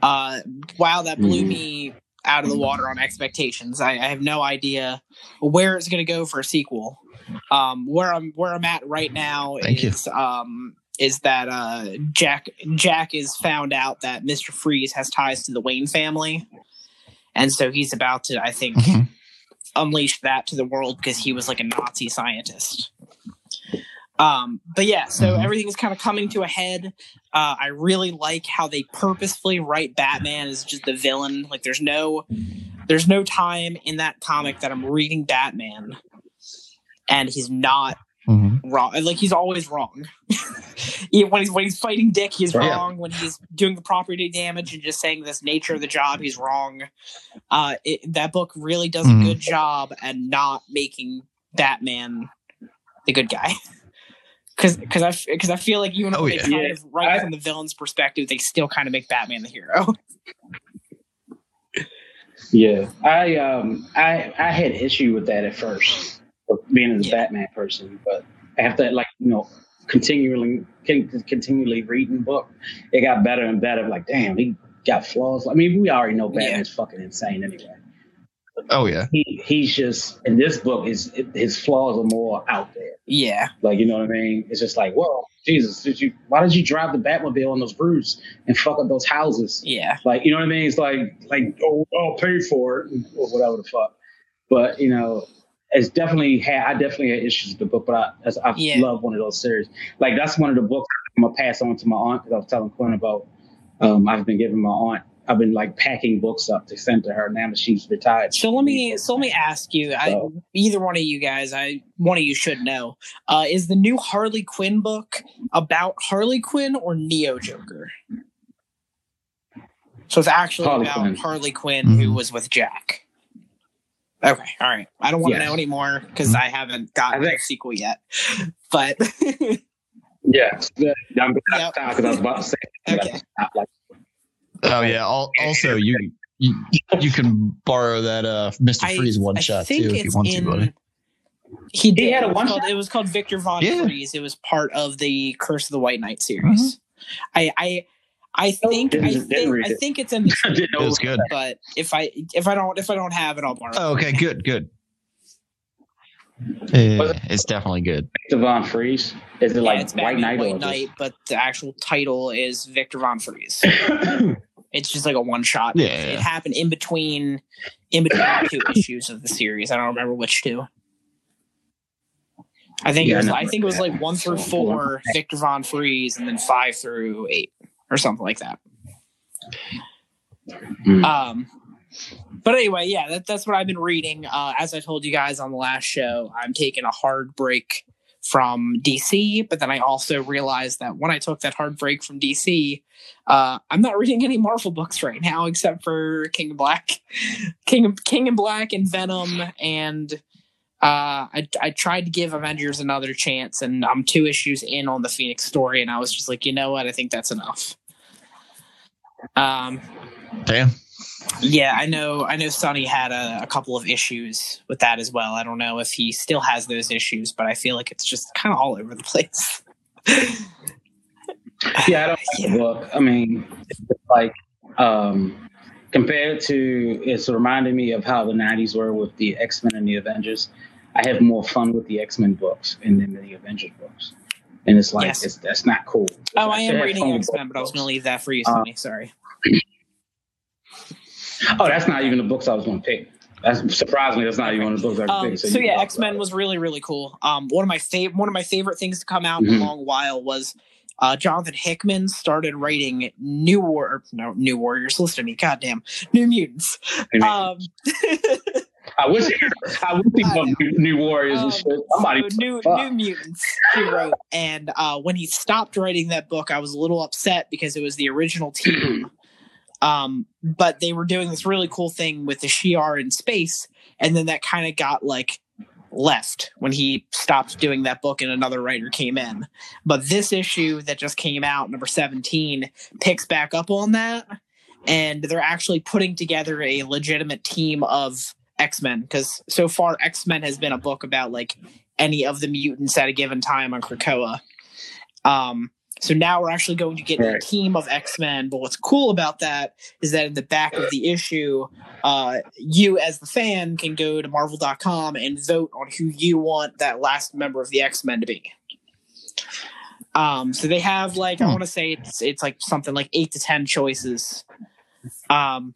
Uh, wow, that blew Mhm. me out of the water on expectations. I, I have no idea where it's going to go for a sequel. Um, where I'm where I'm at right now Thank you. is um is that uh Jack Jack is found out that Mister Freeze has ties to the Wayne family, and so he's about to I think Mhm. unleash that to the world because he was like a Nazi scientist. Um, but yeah, so Mhm. everything is kind of coming to a head. Uh, I really like how they purposefully write Batman as just the villain. Like, there's no, there's no time in that comic that I'm reading Batman, and he's not Mhm. wrong. Like he's always wrong. *laughs* When he's when he's fighting Dick, he's Right. wrong. When he's doing the property damage and just saying this nature of the job, he's wrong. Uh, it, that book really does Mhm. a good job at not making Batman the good guy. *laughs* Because because I because I feel like even though Oh, they yeah. kind of write I- from the villain's perspective, they still kind of make Batman the hero. Yeah, I um I I had issue with that at first, being a Yeah. Batman person, but after like you know continually con- continually reading the book, it got better and better. Like damn, he got flaws. I mean, we already know Yeah. Batman's fucking insane anyway. Oh yeah. He he's just in this book his his flaws are more out there. yeah, Like you know what I mean? It's just like, well, Jesus, did you? Why did you drive the Batmobile on those roofs and fuck up those houses? yeah, Like, you know what I mean? It's like, like, oh, I'll pay for it or whatever the fuck. But you know, it's definitely had. I definitely had issues with the book, but I, that's- I Yeah. love one of those series. Like that's one of the books I'm gonna pass on to my aunt because I was telling Quinn about. Um, I've been giving my aunt. I've been like packing books up to send to her now that she's retired. So let me so let me ask you. I, either one of you guys, I one of you should know. Uh, is the new Harley Quinn book about Harley Quinn or Neo Joker? So it's actually Harley about Quinn. Harley Quinn who Mhm. was with Jack. Okay, all right. I don't want to Yes. know anymore because I haven't gotten I the sequel yet. But *laughs* Yeah, yeah. I'm Yep. because I was about to say. *laughs* Okay. *laughs* Like, Oh yeah. Al- *laughs* Also, you you, you can borrow that uh Mister I, Freeze one I shot too if you want in, to, buddy. He did. had a it, was one called, shot? it was called Victor Von Yeah. Freeze. It was part of the Curse of the White Knight series. I, I I think didn't- I think I think it's in *laughs* the I It was good. but if I if I don't if I don't have it, I'll borrow. Oh, okay, good, good. Uh, it's definitely good. Devon Freeze. Is it Yeah, like it's White Knight White Knight, but the actual title is Victor Von Freeze. *laughs* just- It's just like a one shot. Yeah. It happened in between in between two *coughs* issues of the series. I don't remember which two. I think Yeah, I it was know I think it was like one through So, four, Victor Von Freeze, and then five through eight or something like that. Mm. Um, but anyway, yeah, that, that's what I've been reading. Uh, as I told you guys on the last show, I'm taking a hard break from DC, but then I also realized that when I took that hard break from DC, uh, I'm not *laughs* reading any Marvel books right now except for King of Black, *laughs* King King in Black, and Venom, and uh, I I tried to give Avengers another chance, and I'm two issues in on the Phoenix story, and I was just like, you know what, I think that's enough. Um, Damn. Yeah, I know. I know. Sonny had a, a couple of issues with that as well. I don't know if he still has those issues, but I feel like it's just kind of all over the place. *laughs* yeah, I don't Yeah. book. I mean, like um, compared to it's reminding me of how the '90s were with the X Men and the Avengers. I have more fun with the X Men books and then the Avengers books, and it's like Yes. it's, that's not cool. Oh, I am reading X Men, but I was going to leave that for you, Sonny. Sorry. Oh, that's not even the books I was going to pick. That's surprisingly, that's not even one of the books I was Um, pick. so you yeah, X Men was really really cool. Um, one of my favorite one of my favorite things to come out in Mhm. a long while was uh, Jonathan Hickman started writing New War no New Warriors. Listen to me, goddamn, New Mutants. Um, *laughs* I wish I wish he wrote New, New Warriors Um, and shit. Somebody so new fuck. new mutants he wrote and uh, when he stopped writing that book i was a little upset because it was the original team *clears throat* um, but they were doing this really cool thing with the shi'ar in space and then that kind of got like left when he stopped doing that book and another writer came in but this issue that just came out number 17 picks back up on that and they're actually putting together a legitimate team of X-Men because so far X-Men has been a book about like any of the mutants at a given time on Krakoa. Um, so now we're actually going to get a team of X-Men. But what's cool about that is that in the back of the issue, uh, you as the fan can go to Marvel.com and vote on who you want that last member of the X-Men to be. Um, so they have like I Hmm. want to say it's it's like something like eight to ten choices. Um,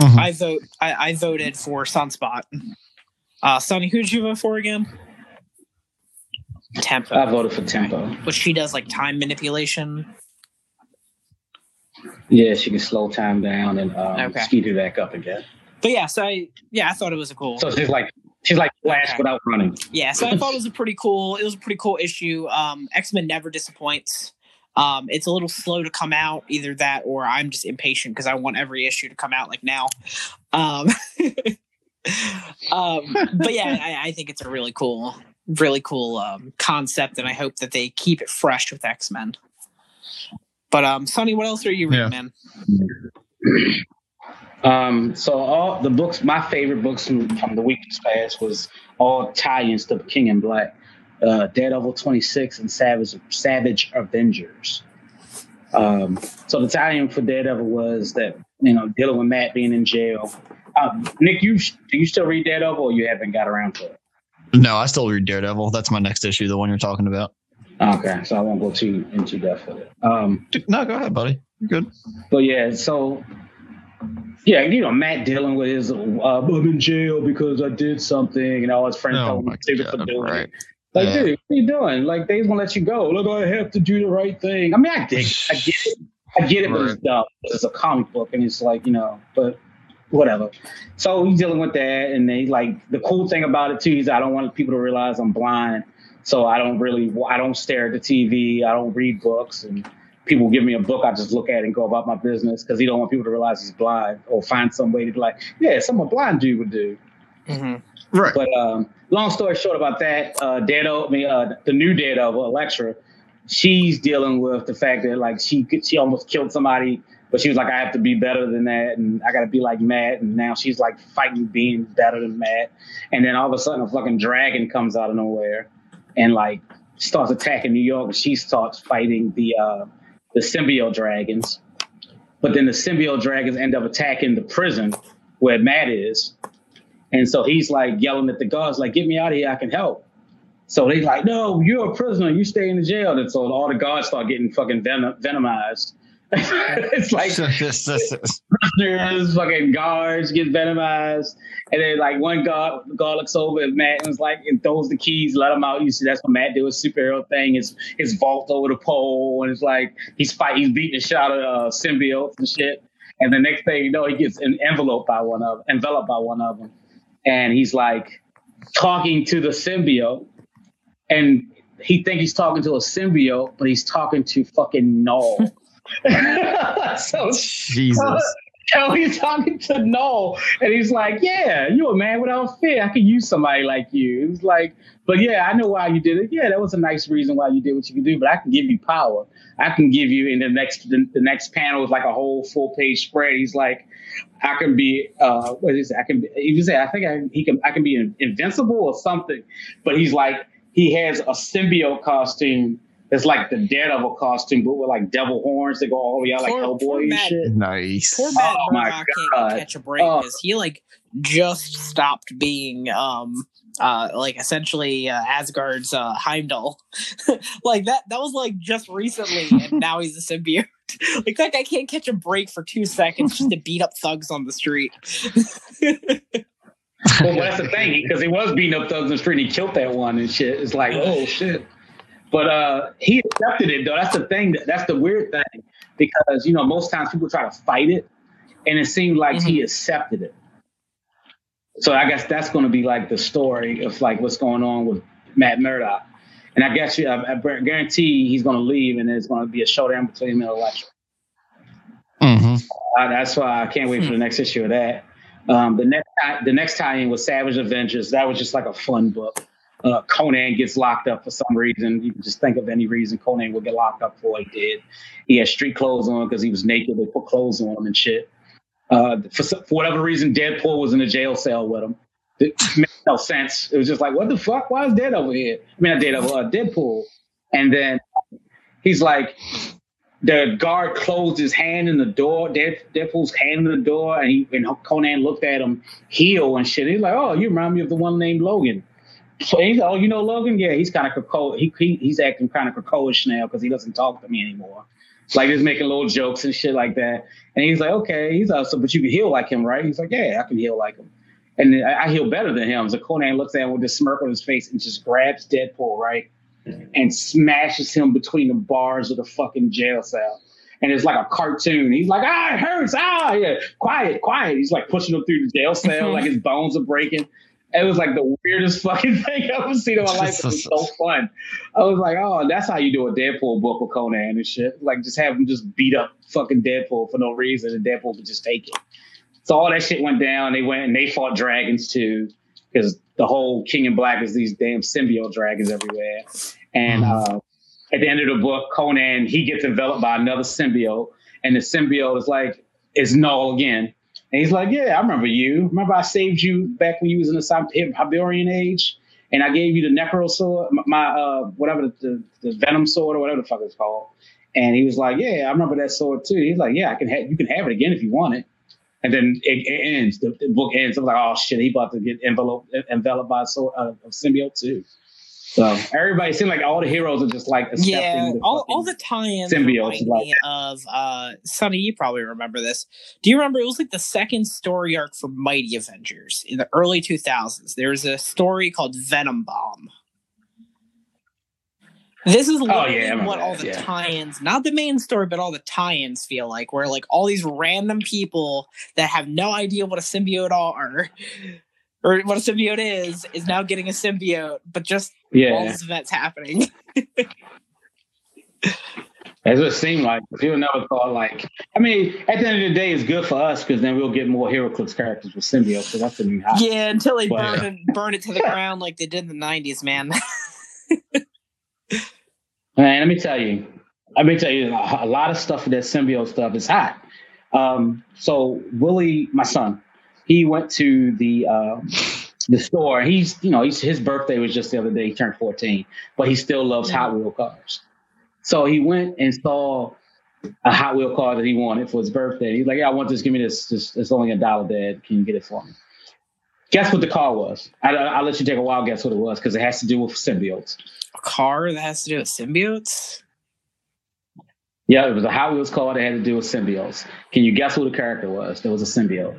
Mhm. I vote. I, I voted for Sunspot. Uh, Sonny, who did you vote for again? Tempo, I voted for Tempo. which she does like time manipulation. Yeah, she can slow time down and um, Okay. speed it back up again. But yeah, so I yeah I thought it was a cool. So she's like she's like Flash Okay. without running. Yeah, so I thought it was a pretty cool. It was a pretty cool issue. Um, X Men never disappoints. Um, it's a little slow to come out, either that or I'm just impatient because I want every issue to come out like now. Um, *laughs* um, but yeah, I, I think it's a really cool, really cool um, concept, and I hope that they keep it fresh with X Men. But um, Sonny, what else are you reading, Yeah. man? *clears throat* Um, so all the books, my favorite books from, from the week past was all tie-ins to King in Black, uh, Daredevil 26 and Savage Savage Avengers. Um, so the tie-in for Daredevil was that you know dealing with Matt being in jail. Um, Nick, you do you still read Daredevil, or you haven't got around to it? No, I still read Daredevil. That's my next issue, the one you're talking about. Okay, so I won't go too into depth with it. Um, No, go ahead, buddy. You're good. But yeah, so yeah, you know, Matt dealing with his uh, I'm in jail because I did something, and all his friends Oh told him my to stupid for doing right. Like, Yeah. dude, what are you doing? Like, they won't let you go. Look, I have to do the right thing. I mean, I dig, I get it, I get it, but it's dumb. It's a comic book, and it's like you know, but whatever. So he's dealing with that, and they like the cool thing about it too is I don't want people to realize I'm blind, so I don't really, I don't stare at the TV, I don't read books, and people give me a book, I just look at it and go about my business because he don't want people to realize he's blind or find some way to be like, yeah, something a blind dude would do. Mm-hmm. Right. But um, long story short about that, uh, Daredevil, I mean, uh, the new Daredevil, Elektra, she's dealing with the fact that like she could- she almost killed somebody, but she was like, I have to be better than that, and I got to be like Matt, and now she's like fighting being better than Matt, and then all of a sudden a fucking dragon comes out of nowhere, and like starts attacking New York, she starts fighting the uh, the symbiote dragons. But then the symbiote dragons end up attacking the prison where Matt is. And so he's like yelling at the guards, like, get me out of here, I can help. So they're like, no, you're a prisoner, you stay in the jail. And so all the guards start getting fucking venom- venomized. *laughs* it's like *laughs* prisoners, fucking guards get venomized. And then like one guard, guard looks over at Matt and was like, and throws the keys, let him out. You see, that's what Matt did with superhero thing. His his vault over the pole, and it's like he's fighting, he's beating the shit out of uh, symbiotes and shit. And the next thing you know, he gets an envelope by one of enveloped by one of them, and he's like talking to the symbiote, and he think he's talking to a symbiote, but he's talking to fucking Knull. *laughs* *laughs* so Jesus. He's talking to Knull, and he's like, "Yeah, you a man without fear. I could use somebody like you." It's like, but yeah, I know why you did it. Yeah, that was a nice reason why you did what you could do. But I can give you power. I can give you in the next the, the next panel is like a whole full page spread. He's like, I can be uh, what is it? I can. Be, he say, I think I, he can. I can be invincible or something. But he's like, he has a symbiote costume it's like the Daredevil costume, but with like devil horns that go all the way out like Hellboy and shit. Nice. Poor Matt oh Murdock can't catch a break because oh. he like just stopped being um uh like essentially uh, Asgard's uh, Heimdall. *laughs* like that that was like just recently and *laughs* now he's a symbiote. *laughs* like that guy can't catch a break for two seconds just to beat up thugs on the street. well, that's the thing, because he was beating up thugs on the street. And he killed that one and shit. It's like, oh shit. But uh, he accepted it though. That's the thing. That's the weird thing because you know most times people try to fight it, and it seemed like mm-hmm. he accepted it. So I guess that's going to be like the story of like what's going on with Matt Murdock. And I guess yeah, I, I guarantee he's going to leave, and there's going to be a showdown between him and Elektra. Mm-hmm. Uh, that's why I can't wait for the hmm. next issue of that. Um, the next the next tie-in was Savage Avengers. That was just like a fun book uh, Conan gets locked up for some reason. You can just think of any reason Conan would get locked up for. He did. He had street clothes on because he was naked. They put clothes on him and shit. Uh, for, for whatever reason, Deadpool was in a jail cell with him. It made no sense. It was just like, what the fuck? Why is Dead over here? I mean, not uh, Deadpool. And then he's like, the guard closed his hand in the door, Deadpool's hand in the door, and, he, and Conan looked at him heel and shit. He's like, oh, you remind me of the one named Logan. So he's oh, you know Logan? Yeah, he's kind of Krakoa. He, he he's acting kind of Krakowish now because he doesn't talk to me anymore. Like he's making little jokes and shit like that. And he's like, okay, he's also, but you can heal like him, right? He's like, yeah, I can heal like him. And I, I heal better than him. So Conan looks at him with a smirk on his face and just grabs Deadpool, right? And smashes him between the bars of the fucking jail cell. And it's like a cartoon. He's like, ah, it hurts. Ah, yeah, quiet, quiet. He's like pushing him through the jail cell, like *laughs* his bones are breaking. It was like the weirdest *laughs* fucking thing I've ever seen in my life. It was so *laughs* fun. I was like, oh, that's how you do a Deadpool book with Conan and shit. Like, just have him just beat up fucking Deadpool for no reason, and Deadpool could just take it. So all that shit went down. They went and they fought dragons too, because the whole King in Black is these damn symbiote dragons everywhere. And mm-hmm. uh, at the end of the book, Conan he gets enveloped by another symbiote, and the symbiote is like, is Knull again and he's like, Yeah, I remember you. Remember I saved you back when you was in the Hyborian age? And I gave you the Necrosword, my uh, whatever the, the, the, Venom sword or whatever the fuck it's called. And he was like, "Yeah, I remember that sword too." He's like, "Yeah, I can have you can have it again if you want it." And then it, it ends. The, the, book ends. I'm like, "Oh shit, he about to get enveloped enveloped by a sword uh, of symbiote too." So everybody seems like all the heroes are just like yeah, all, all the tie-ins symbiotes like of uh Sonny, you probably remember this. Do you remember it was like the second story arc for Mighty Avengers in the early 2000s? There was a story called Venom Bomb. This is oh, yeah, what all the yeah. tie-ins, not the main story, but all the tie-ins feel like, where like all these random people that have no idea what a symbiote are or what a symbiote is, is now getting a symbiote, but just yeah. all this events happening. *laughs* As it seemed like, people never thought like. I mean, at the end of the day, it's good for us because then we'll get more HeroClix characters with symbiotes. So that's the new hot. Yeah, until they but, burn it, burn it to the ground like they did in the '90s, man. *laughs* man, let me tell you, let me tell you, a lot of stuff that symbiote stuff is hot. Um, so Willie, my son, he went to the uh, the store. He's you know he's, his birthday was just the other day. He turned 14, but he still loves Hot Wheel cars. So he went and saw a Hot Wheel car that he wanted for his birthday. He's like, "Yeah, I want this. Give me this. this it's only a dollar, Dad. Can you get it for me?" Guess what the car was? I, will let you take a wild guess what it was because it has to do with symbiotes. A car that has to do with symbiotes? Yeah, it was a Hot Wheels car that had to do with symbiotes. Can you guess who the character was? There was a symbiote.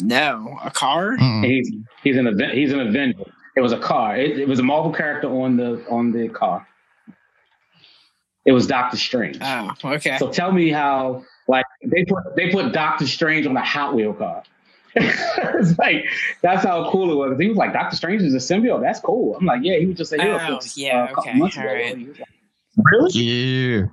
No, a car. Mm. He's he's an event. He's an Avenger. It was a car. It, it was a Marvel character on the on the car. It was Doctor Strange. Oh, okay. So tell me how like they put they put Doctor Strange on a Hot Wheel car. *laughs* it's like that's how cool it was. He was like, Doctor Strange is a symbiote. That's cool. I'm like, yeah, he was just a hero. Oh, yeah, uh, okay, months all ago. right. He was like, really? Yeah.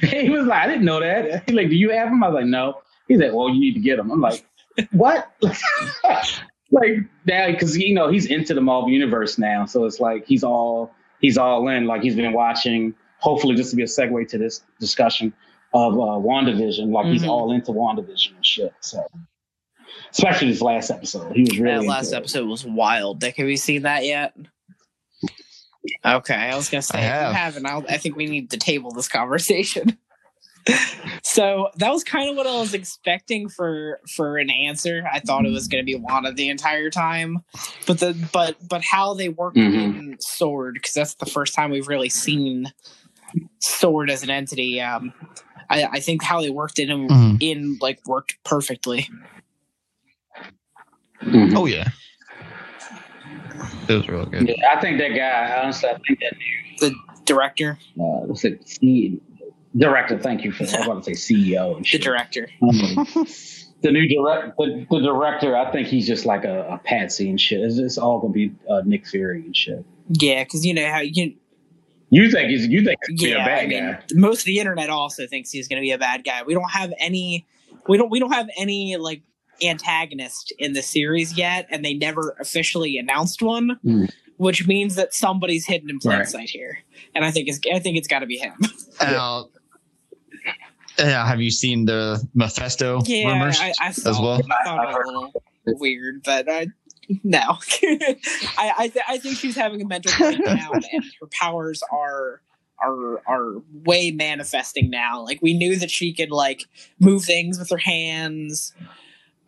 *laughs* he was like, I didn't know that. He's like, do you have him? I was like, no. He's like, well, you need to get him. I'm like, what? *laughs* like that because you know he's into the Marvel universe now, so it's like he's all he's all in. Like he's been watching. Hopefully, this will be a segue to this discussion of uh, WandaVision. Like he's Mhm. all into WandaVision and shit. So, especially this last episode, he was really that into last it. episode was wild. Dick, have you seen that yet? Okay, I was gonna say I if have. you haven't. I'll, I think we need to table this conversation. *laughs* so that was kind of what I was expecting for for an answer. I thought it was going to be Wanda the entire time, but the but but how they worked Mhm. in Sword because that's the first time we've really seen Sword as an entity. Um, I, I think how they worked in him Mhm. in like worked perfectly. Mhm. Oh yeah. It was real good. Yeah, I think that guy. Honestly, I think that The director, uh, what's it? C- director. Thank you for. I was about to say CEO and the shit. director. Um, *laughs* the new direct the, the director i think he's just like a, a patsy and shit it's, it's all gonna be uh, nick fury and shit Yeah, because you know how you. you think he's you think he's Yeah, a bad I mean, guy most of the internet also thinks he's going to be a bad guy. We don't have any. We don't. We don't have any like antagonist in the series yet, and they never officially announced one, Mm. which means that somebody's hidden in plain Right. sight here. And I think it's. I think it's got to be him. Now, yeah, have you seen the Mephisto yeah, rumors I, I saw as well? I thought it was a little weird, but uh, no. *laughs* I I, th- I think she's having a mental breakdown, *laughs* and her powers are are are way manifesting now. Like we knew that she could like move things with her hands,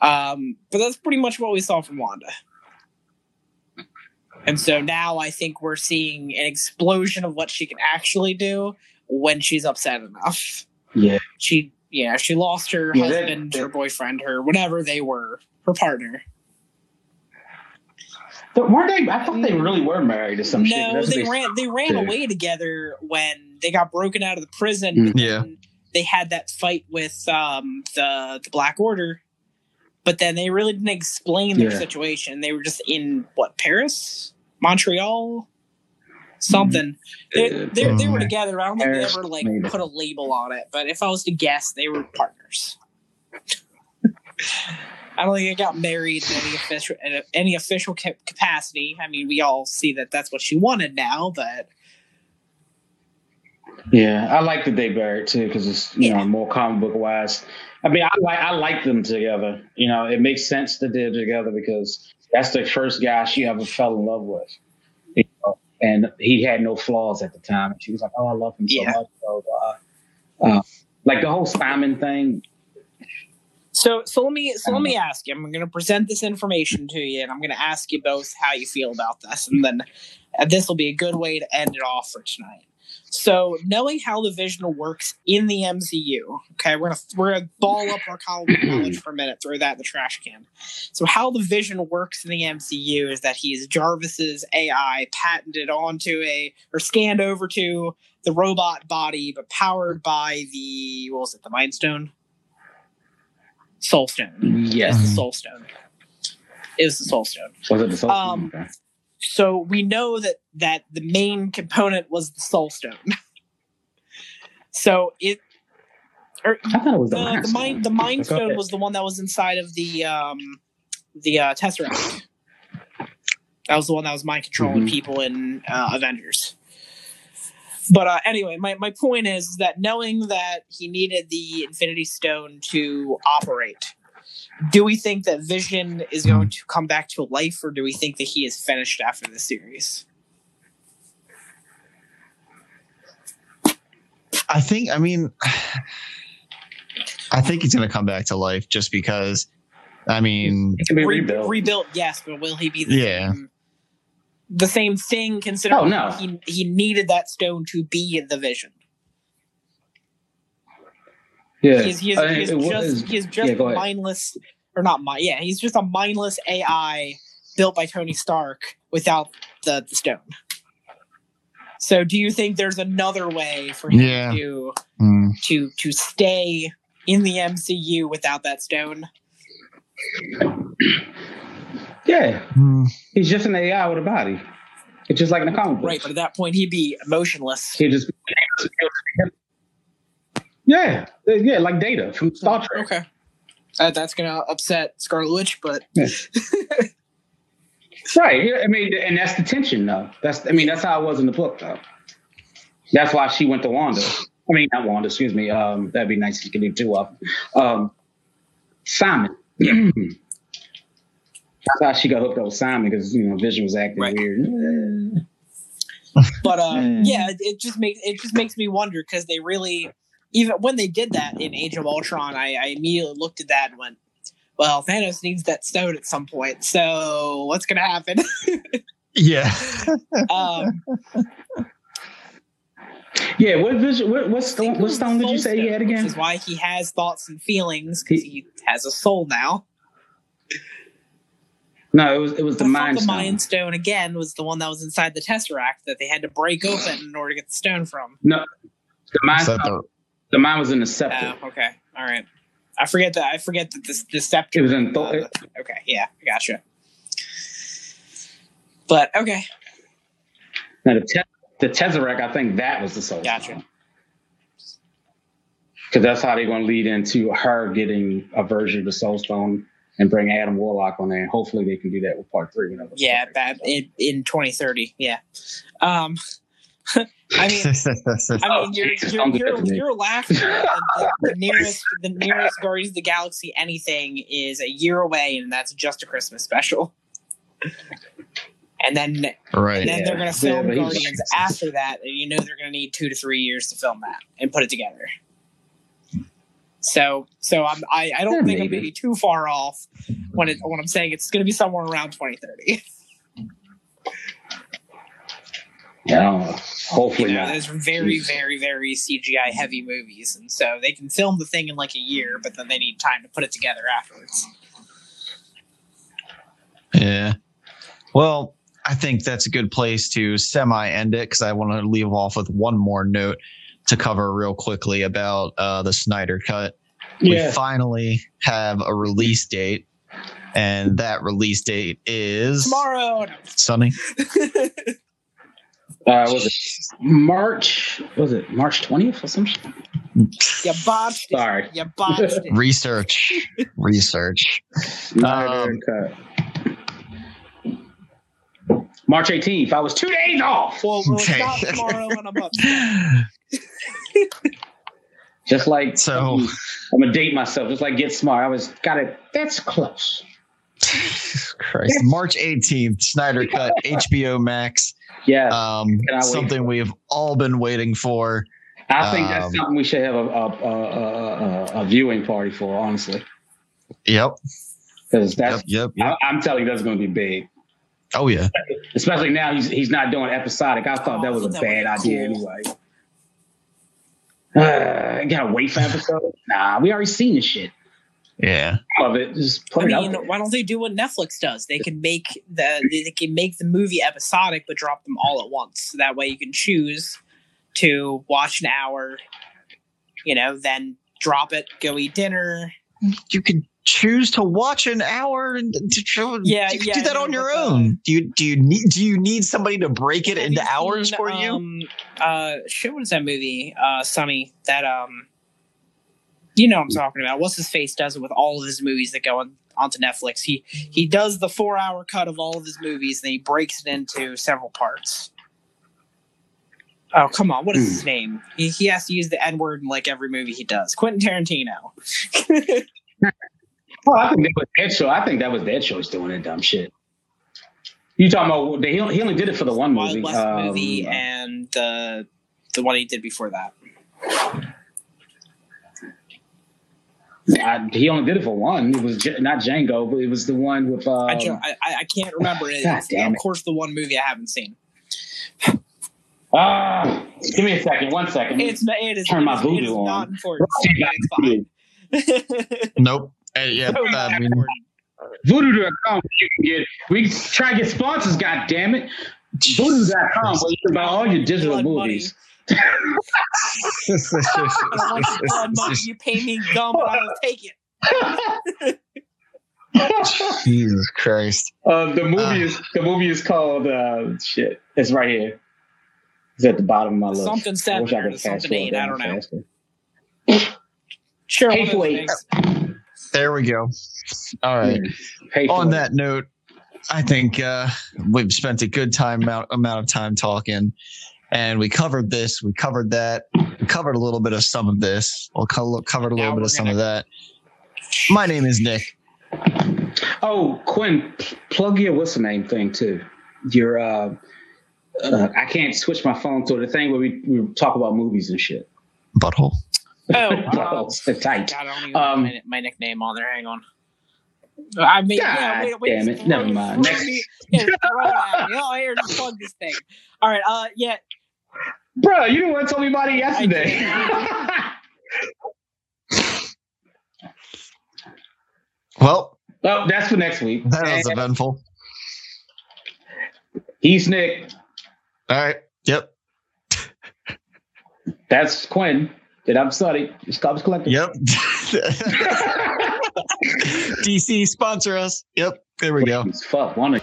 um, but that's pretty much what we saw from Wanda. And so now I think we're seeing an explosion of what she can actually do when she's upset enough yeah she yeah she lost her Yeah, husband that- her boyfriend her whatever they were her partner but weren't they i thought they really were married to some shit no That's what they ran they ran did. away together when they got broken out of the prison Mm. Yeah. they had that fight with um the the black order but then they really didn't explain their Yeah. situation they were just in what paris montreal something. They, Uh, they, they were together. I don't think they ever like put a label on it but if i was to guess they were partners. *laughs* I don't think they got married in any official in any official capacity. I mean, we all see that that's what she wanted now, but yeah i like that they married too because it's you Yeah. know more comic book wise. I mean i like i like them together. You know it makes sense that they're together because that's the first guy she ever fell in love with and he had no flaws at the time and she was like oh i love him so Yeah. much so uh, uh, like the whole simon thing so so let me so let me ask you. I'm going to present this information to you, and I'm going to ask you both how you feel about this, and then uh, this will be a good way to end it off for tonight. So, knowing how the Vision works in the MCU, okay, we're gonna we're gonna ball up our *clears throat* college knowledge for a minute, throw that in the trash can. So, how the Vision works in the MCU is that he's Jarvis's AI patented onto a or scanned over to the robot body, but powered by the what was it, the Mind Stone, Soul Stone. yes the Soul Stone. It was the Soul Stone. was it the soul Um, okay. So we know that that the main component was the Soul Stone. *laughs* so it or i thought it was the, the, Mind the Stone. mind the Mind Stone ahead. was the one that was inside of the um the uh, Tesseract. That was the one that was mind controlling Mhm. people in uh, Avengers. But uh, anyway, my, my point is that knowing that he needed the Infinity Stone to operate, do we think that Vision is going hmm. to come back to life, or do we think that he is finished after the series? I think. I mean, *sighs* I think he's going to come back to life just because. I mean, It can be Re- rebuilt. rebuilt, yes, but will he be the Yeah. same, the same thing? Considering Oh, no. he he needed that stone to be in the vision. Yeah, He's, he's, I mean, he's it was- just he's just yeah, mindless or not mind. Yeah, he's just a mindless AI built by Tony Stark without the, the stone. So, do you think there's another way for him Yeah. to mm, to to stay in the MCU without that stone? yeah, mm, he's just an AI with a body. It's just like in the comic books. Right, but at that point he'd be emotionless. He just yeah, yeah, like Data from Star Trek. Okay. Uh, that's gonna upset Scarlet Witch, but *laughs* Right. I mean, and that's the tension, though. That's I mean, that's how it was in the book, though. That's why she went to Wanda. I mean, not Wanda. Excuse me. Um, that'd be nice if you could leave two up. Um, Simon. *clears throat* that's how she got hooked up with Simon because you know Vision was acting Right. weird. but uh, *laughs* yeah, it, it just makes it just makes me wonder because they really even when they did that in Age of Ultron, I, I immediately looked at that and went, "Well, Thanos needs that stone at some point. So what's gonna happen?" *laughs* yeah. um, Yeah. What Vision? What, what stone? What stone did you Soul say he Stone, had Which again? is why he has thoughts and feelings because he has a soul now. No, it was it was the I Mind the Stone. Mind Stone again was the one that was inside the Tesseract that they had to break open in order to get the stone from. No, the Mind Is that Stone. The- Mind was in the scepter. Oh, okay, all right. I forget that. I forget that this the scepter. It was in. uh, okay, yeah, I gotcha. But okay, now the te- the Tesseract, I think that was the Soul Gotcha. Because that's how they're going to lead into her getting a version of the Soul Stone and bring Adam Warlock on there. And hopefully they can do that with part three. Yeah, that in, in 2030, yeah. Um, *laughs* I mean, I Oh, mean, you're you're don't you're, that to me. you're laughing. The, the, the *laughs* nearest the nearest Guardians of the Galaxy anything is a year away, and that's just a Christmas special. And then right. and then Yeah. they're going to Yeah, film but he's- Guardians *laughs* after that, and you know they're going to need two to three years to film that and put it together. So, so I'm, I, I don't Yeah, think I'm maybe. going to be too far off when it when I'm saying it's going to be somewhere around 2030. Yeah, I don't. You Hopefully know, not. there's very, Jesus. very, very CGI heavy movies, and so they can film the thing in like a year, but then they need time to put it together afterwards. Yeah. Well, I think that's a good place to semi end it because I want to leave off with one more note to cover real quickly about uh, the Snyder Cut. Yeah. We finally have a release date, and that release date is Tomorrow, Sonny. *laughs* Uh, was it March? Was it March 20th or some shit? you botched it. Sorry. You botched it. Research, *laughs* research. Snyder Cut. March 18th. I was two days off. Well, well, it's Okay. not tomorrow, and I'm up. *laughs* Just like So- I'm gonna date myself. Just like Get Smart. I was got it. That's close. *laughs* Christ, March 18th, Snyder Cut, HBO Max. Yeah, Um, something we have all been waiting for. I think that's um, something we should have a a, a, a, a, a viewing party for. Honestly, Yep. because that's Yep. Yep. yep. I, I'm telling you, that's going to be big. Oh yeah. Especially now he's he's not doing episodic. I thought Oh, that was a that bad would be idea cool. anyway. *sighs* Uh, you gotta wait for episodes. Nah, we already seen this shit. Yeah. Of it, just put I it mean, there. why don't they do what Netflix does? They can make the they can make the movie episodic, but drop them all at once. So that way, you can choose to watch an hour, you know, then drop it, go eat dinner. You can choose to watch an hour and to show. Yeah, you can yeah, do that on your but, uh, own. Do you do you need do you need somebody to break it Have into you hours seen, for you? Um, uh, shit, what is that movie? Uh, Sonny. That um, you know what I'm talking about. What's his face does it with all of his movies that go on onto Netflix. He he does the four hour cut of all of his movies, and he breaks it into several parts. Oh come on! What is his name? He, he has to use the N word in like every movie he does. Quentin Tarantino. *laughs* Oh, I think that was their show. I think that was their show's doing that dumb shit. You talking about? He only- he only did it for the one Wild movie. West um, movie and the the one he did before that. I, he only did it for one. It was J- not Django, but it was the one with. Um, I, I I I can't remember it. God damn of it. course, the one movie I haven't seen. Ah, give me a second. One second. It's not. It is. Turn my Vudu it is on. not important. Vudu. *laughs* It's fine. Nope. Uh, yeah, So I not mean. Vudu.com. You can get. We try to get sponsors. God damn it. Vudu.com. Where you can buy all your digital Blood movies. I don't want your blood money. You pay me gum, and I will take it. *laughs* Jesus Christ. Uh, the movie Uh. is the movie is called uh, shit. It's right here. It's at the bottom of my list. Something I seven wish I could something eight, I don't know. faster. Sure. one of Hateful those Eight. things. There we go. All right. Hateful On that note, I think uh, we've spent a good time amount, amount of time talking, and we covered this, we covered that, we covered a little bit of some of this, we co- covered a Now little bit of some gonna- of that. My name is Nick. Oh, Quinn, plug your what's the name thing too. Your uh, uh, I can't switch my phone to the thing where we, we talk about movies and shit. Butthole. Oh, *laughs* uh, It's tight. God, I don't even Um, my, my nickname on there. Hang on. I mean, yeah, wait, wait, damn it. Never mind. throw Next. me- yeah, throw it at. Oh, here, just plug this thing. All right. Uh, yeah. Bro, you didn't want to tell me about it yesterday. *laughs* Well, well, that's for next week. that was And eventful. he's Nick. All right. Yep. That's Quinn. And I'm study. Scop's collecting. Yep. *laughs* *laughs* DC sponsor us. Yep. There we go. Fuck, one of